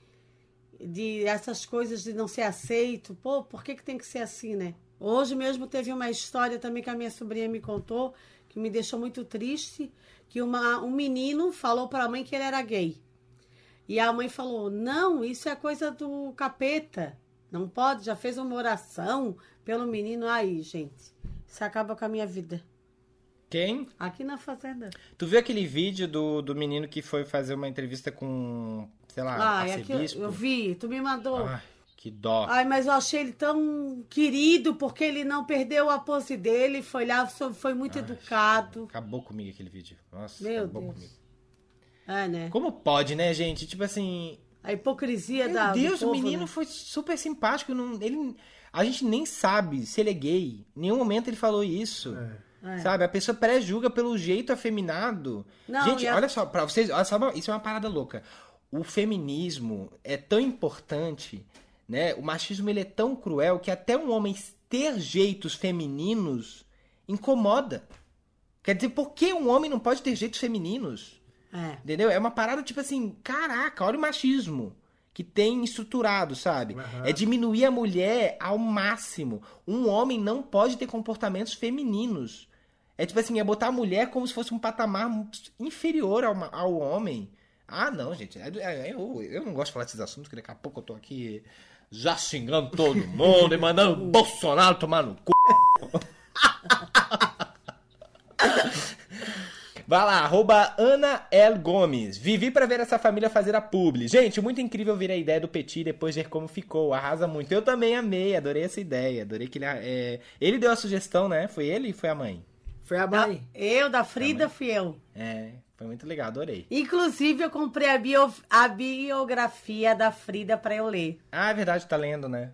de essas coisas de não ser aceito. Pô, por que, que tem que ser assim, né? Hoje mesmo teve uma história também que a minha sobrinha me contou, que me deixou muito triste, que uma, um menino falou pra mãe que ele era gay. E a mãe falou: Não, isso é coisa do capeta. Não pode, já fez uma oração pelo menino. Aí, gente, isso acaba com a minha vida. Quem? Aqui na fazenda. Tu viu aquele vídeo do, do menino que foi fazer uma entrevista com, sei lá, é aqui eu, arcebispo? eu vi, tu me mandou. Ai, que dó. Ai, mas eu achei ele tão querido porque ele não perdeu a pose dele, foi lá, foi muito educado. Acabou comigo aquele vídeo. Nossa, Meu acabou Deus. comigo. É, né? Como pode, né, gente? Tipo assim, A hipocrisia Meu da. do Deus, o povo, menino né? foi super simpático. Não, ele, a gente nem sabe se ele é gay. Em nenhum momento ele falou isso. É. Sabe? A pessoa pré-julga pelo jeito afeminado. Não, gente, a- olha só, pra vocês, olha só, isso é uma parada louca. O feminismo é tão importante, né? O machismo ele é tão cruel que até um homem ter jeitos femininos incomoda. Quer dizer, por que um homem não pode ter jeitos femininos? É. Entendeu? É uma parada tipo assim, caraca, olha o machismo que tem estruturado, sabe? É diminuir a mulher ao máximo. Um homem não pode ter comportamentos femininos. É tipo assim, é botar a mulher como se fosse um patamar inferior ao, ao homem. Ah, não, gente. é- é- eu, eu não gosto de falar desses assuntos, que daqui a pouco eu tô aqui já xingando todo mundo e mandando o Bolsonaro tomar no cu. Vai lá, arroba Ana L. Gomes. Vivi pra ver essa família fazer a publi. Gente, muito incrível ver a ideia do Petit e depois ver como ficou. Arrasa muito. Eu também amei, adorei essa ideia. Adorei que ele. é, Ele deu a sugestão, né? Foi ele e foi a mãe? Foi a mãe. Eu, da Frida, fui eu. É, foi muito legal, adorei. Inclusive, eu comprei a, bio- a biografia da Frida pra eu ler. Ah, é verdade, tá lendo, né?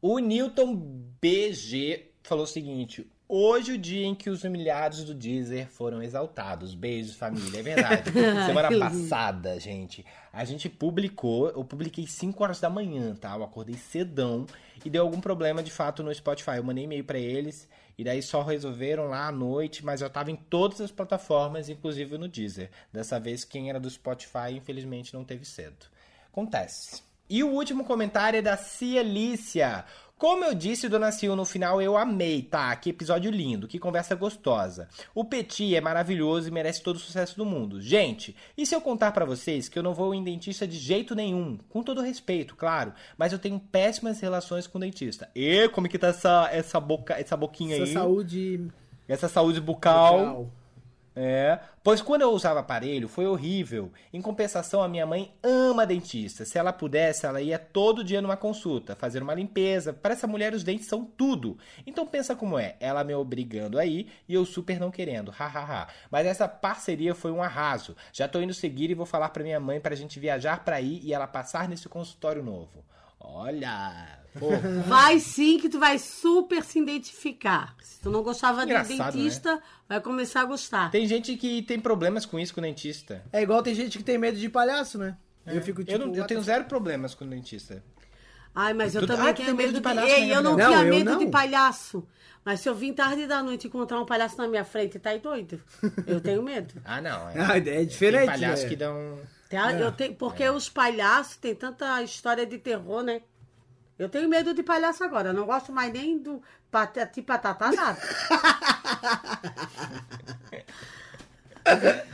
O Newton BG falou o seguinte: Hoje, o dia em que os humilhados do Deezer foram exaltados. Beijos, família. É verdade. Semana passada, gente, a gente publicou. Eu publiquei 5 horas da manhã, tá? Eu acordei cedão e deu algum problema de fato no Spotify. Eu mandei e-mail pra eles e daí só resolveram lá à noite, mas eu tava em todas as plataformas, inclusive no Deezer. Dessa vez, quem era do Spotify, infelizmente, não teve cedo. Acontece. E o último comentário é da Cielícia. Como eu disse, Dona Sil, no final eu amei, tá? Que episódio lindo, que conversa gostosa. O Petit é maravilhoso e merece todo o sucesso do mundo. Gente, e se eu contar pra vocês que eu não vou em dentista de jeito nenhum? Com todo respeito, claro, mas eu tenho péssimas relações com o dentista. E como que tá essa, essa boca, essa boquinha Essa aí? saúde Essa saúde bucal. bucal. É, pois quando eu usava aparelho foi horrível. Em compensação, a minha mãe ama dentista. Se ela pudesse, ela ia todo dia numa consulta, fazer uma limpeza. Para essa mulher, os dentes são tudo. Então pensa como é, ela me obrigando a ir e eu super não querendo. Hahaha. Mas essa parceria foi um arraso. Já tô indo seguir e vou falar pra minha mãe pra gente viajar pra ir e ela passar nesse consultório novo. Olha, pô, Vai sim que tu vai super se identificar. Se tu não gostava de dentista, vai começar a gostar. tem gente que tem problemas com isso com dentista. É igual tem gente que tem medo de palhaço, né? Eu fico tipo. eu, não- eu tenho zero problemas com dentista. Ai, mas eu Tu- também Ah, tenho medo medo de de palhaço, Ei, né, eu não tinha Não, eu medo de não. palhaço. Mas se eu vim tarde da noite encontrar um palhaço na minha frente, tá aí doido. Eu tenho medo. Ah, não. É, Ah, é diferente, Tem palhaço né? que dão. Tá? Eu tenho, porque os palhaços têm tanta história de terror, né? Eu tenho medo de palhaço agora. Eu não gosto mais nem do patati patatá nada.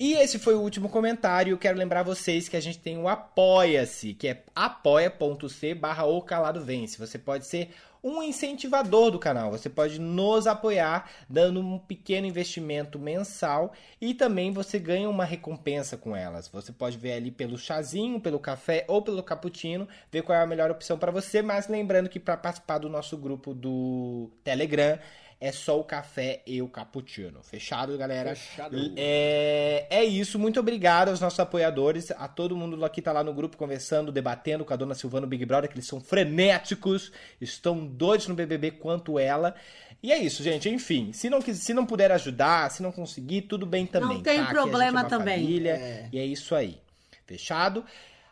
E esse foi o último comentário. Quero lembrar vocês que a gente tem o Apoia-se, que é apoia.c barra o calado vence. Você pode ser um incentivador do canal. Você pode nos apoiar dando um pequeno investimento mensal e também você ganha uma recompensa com elas. Você pode ver ali pelo chazinho, pelo café ou pelo cappuccino, ver qual é a melhor opção para você, mas lembrando que para participar do nosso grupo do Telegram é só o café e o cappuccino. Fechado, galera? Fechado. É, é isso, muito obrigado aos nossos apoiadores, a todo mundo que tá lá no grupo conversando, debatendo com a dona Silvana Big Brother, que eles são frenéticos, estão doidos no BBB quanto ela. E é isso, gente. Enfim, se não, se não puder ajudar, se não conseguir, tudo bem também. Não tem tá? Problema é também. família, É. E é isso aí. Fechado?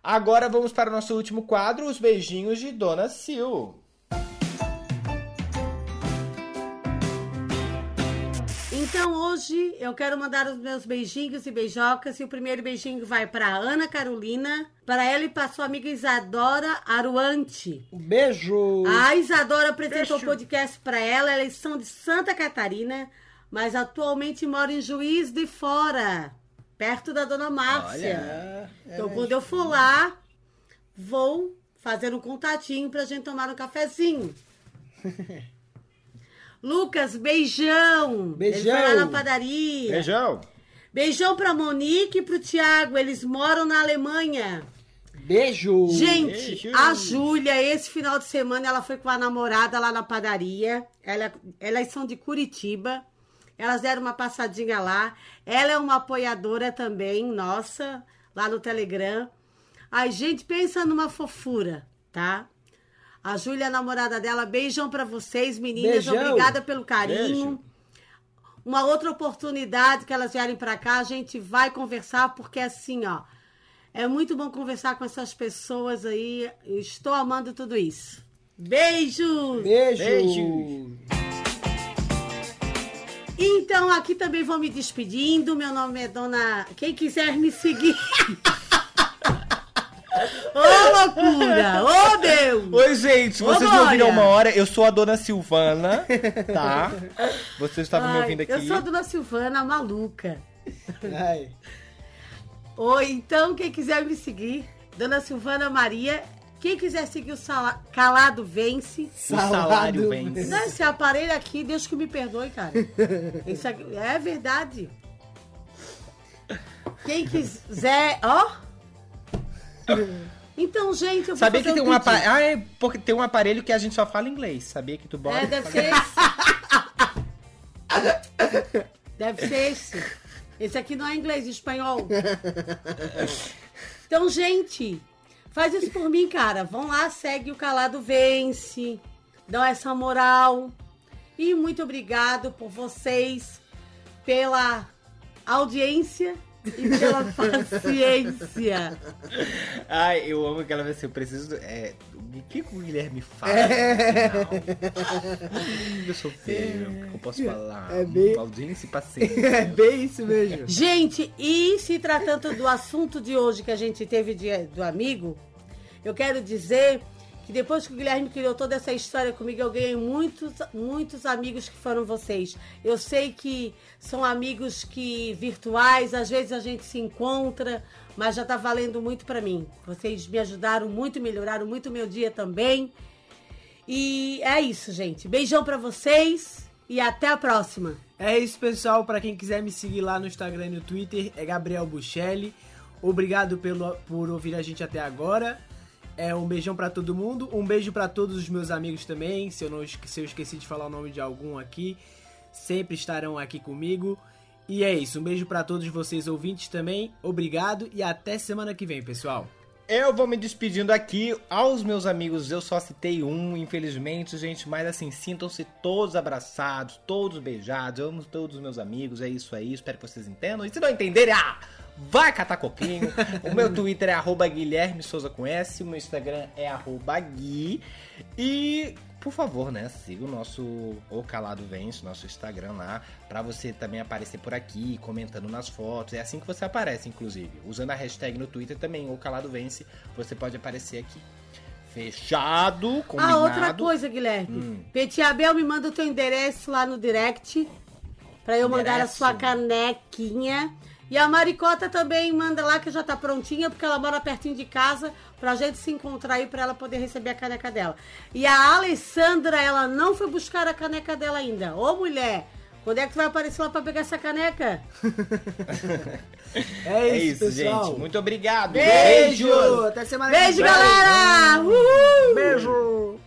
Agora vamos para o nosso último quadro, os beijinhos de Dona Sil. Então hoje eu quero mandar os meus beijinhos e beijocas. E o primeiro beijinho vai para Ana Carolina, para ela e para sua amiga Isadora Aruante. Um beijo! A Isadora apresentou o podcast para ela. Elas são de Santa Catarina, mas atualmente moram em Juiz de Fora, perto da Dona Márcia. É, Então, quando eu for lá, vou fazer um contatinho pra gente tomar um cafezinho. Lucas, beijão. Beijão. Ele foi lá na padaria. Beijão! Beijão pra Monique e pro Thiago. Eles moram na Alemanha. Beijo! Gente, Beijo. a Júlia, esse final de semana, ela foi com a namorada lá na padaria. Ela, elas são de Curitiba. Elas deram uma passadinha lá. Ela é uma apoiadora também, nossa, lá no Telegram. Ai, gente, pensa numa fofura, tá? A Júlia, a namorada dela, beijão pra vocês, meninas. Beijão. Obrigada pelo carinho. Beijo. Uma outra oportunidade que elas vierem pra cá, a gente vai conversar, porque assim, ó, é muito bom conversar com essas pessoas aí. Estou amando tudo isso. Beijo! Beijo! Beijo. Então, aqui também vou me despedindo. Meu nome é Dona. Quem quiser me seguir. Ô, loucura! Ô, Deus! Oi, gente, Ô, vocês me ouviram Glória. uma hora, eu sou a dona Silvana, tá? Vocês estavam me ouvindo aqui. Eu sou a Dona Silvana, maluca. Ai. Oi, então, quem quiser me seguir, Dona Silvana Maria. Quem quiser seguir o sala- Calado Vence. O salário vem. Não, esse aparelho aqui, Deus que me perdoe, cara. Isso aqui, é verdade. Quem quiser, ó. Então, gente, eu vou Sabia que tem um um, pedido. apa... ah, é porque tem um aparelho que a gente só fala inglês. Sabia que tu bota? É, deve ser esse. deve ser esse. Esse aqui não é inglês, é espanhol. Então, gente, faz isso por mim, cara. Vão lá, segue o Calado Vence. Dão essa moral. E muito obrigado por vocês, pela audiência e pela paciência. Ai, eu amo aquela vez assim, eu preciso. É, o que que o Guilherme fala? É. Eu sou feio, o que eu posso falar? É bem- Audiência e paciência. É bem isso mesmo. Gente, e se tratando do assunto de hoje que a gente teve de- do amigo, eu quero dizer que depois que o Guilherme criou toda essa história comigo, eu ganhei muitos, muitos amigos que foram vocês. Eu sei que são amigos que virtuais, às vezes a gente se encontra, mas já tá valendo muito pra mim. Vocês me ajudaram muito, melhoraram muito o meu dia também. E é isso, gente. Beijão pra vocês e até a próxima. É isso, pessoal. Pra quem quiser me seguir lá no Instagram e no Twitter, é Gabriel Buchelli. Obrigado pelo, por ouvir a gente até agora. É um beijão pra todo mundo. Um beijo pra todos os meus amigos também. Se eu, não, se eu esqueci de falar o nome de algum aqui, sempre estarão aqui comigo. E é isso. Um beijo pra todos vocês ouvintes também. Obrigado e até semana que vem, pessoal. Eu vou me despedindo aqui. Aos meus amigos, eu só citei um, infelizmente, gente. Mas assim, sintam-se todos abraçados, todos beijados. Eu amo todos os meus amigos. É isso aí. Espero que vocês entendam. E se não entenderem, ah, vai catar coquinho. o meu Twitter é arroba Guilherme Souza com S. O meu Instagram é arroba Gui. E. Por favor, né? Siga o nosso O Calado Vence, nosso Instagram lá, pra você também aparecer por aqui, comentando nas fotos. É assim que você aparece, inclusive. Usando a hashtag no Twitter também, O Calado Vence, você pode aparecer aqui. Fechado, combinado. Ah, outra coisa, Guilherme. Hum. Petit Abel me manda o teu endereço lá no direct pra eu mandar a Endereço. sua canequinha. E a Maricota também manda lá que já tá prontinha, porque ela mora pertinho de casa, pra gente se encontrar aí pra ela poder receber a caneca dela. E a Alessandra, ela não foi buscar a caneca dela ainda. Ô mulher, quando é que tu vai aparecer lá pra pegar essa caneca? É É isso, isso, pessoal. gente. Muito obrigado. Beijo! Beijos! Até semana que Beijo, vem. galera! Uhul! Beijo!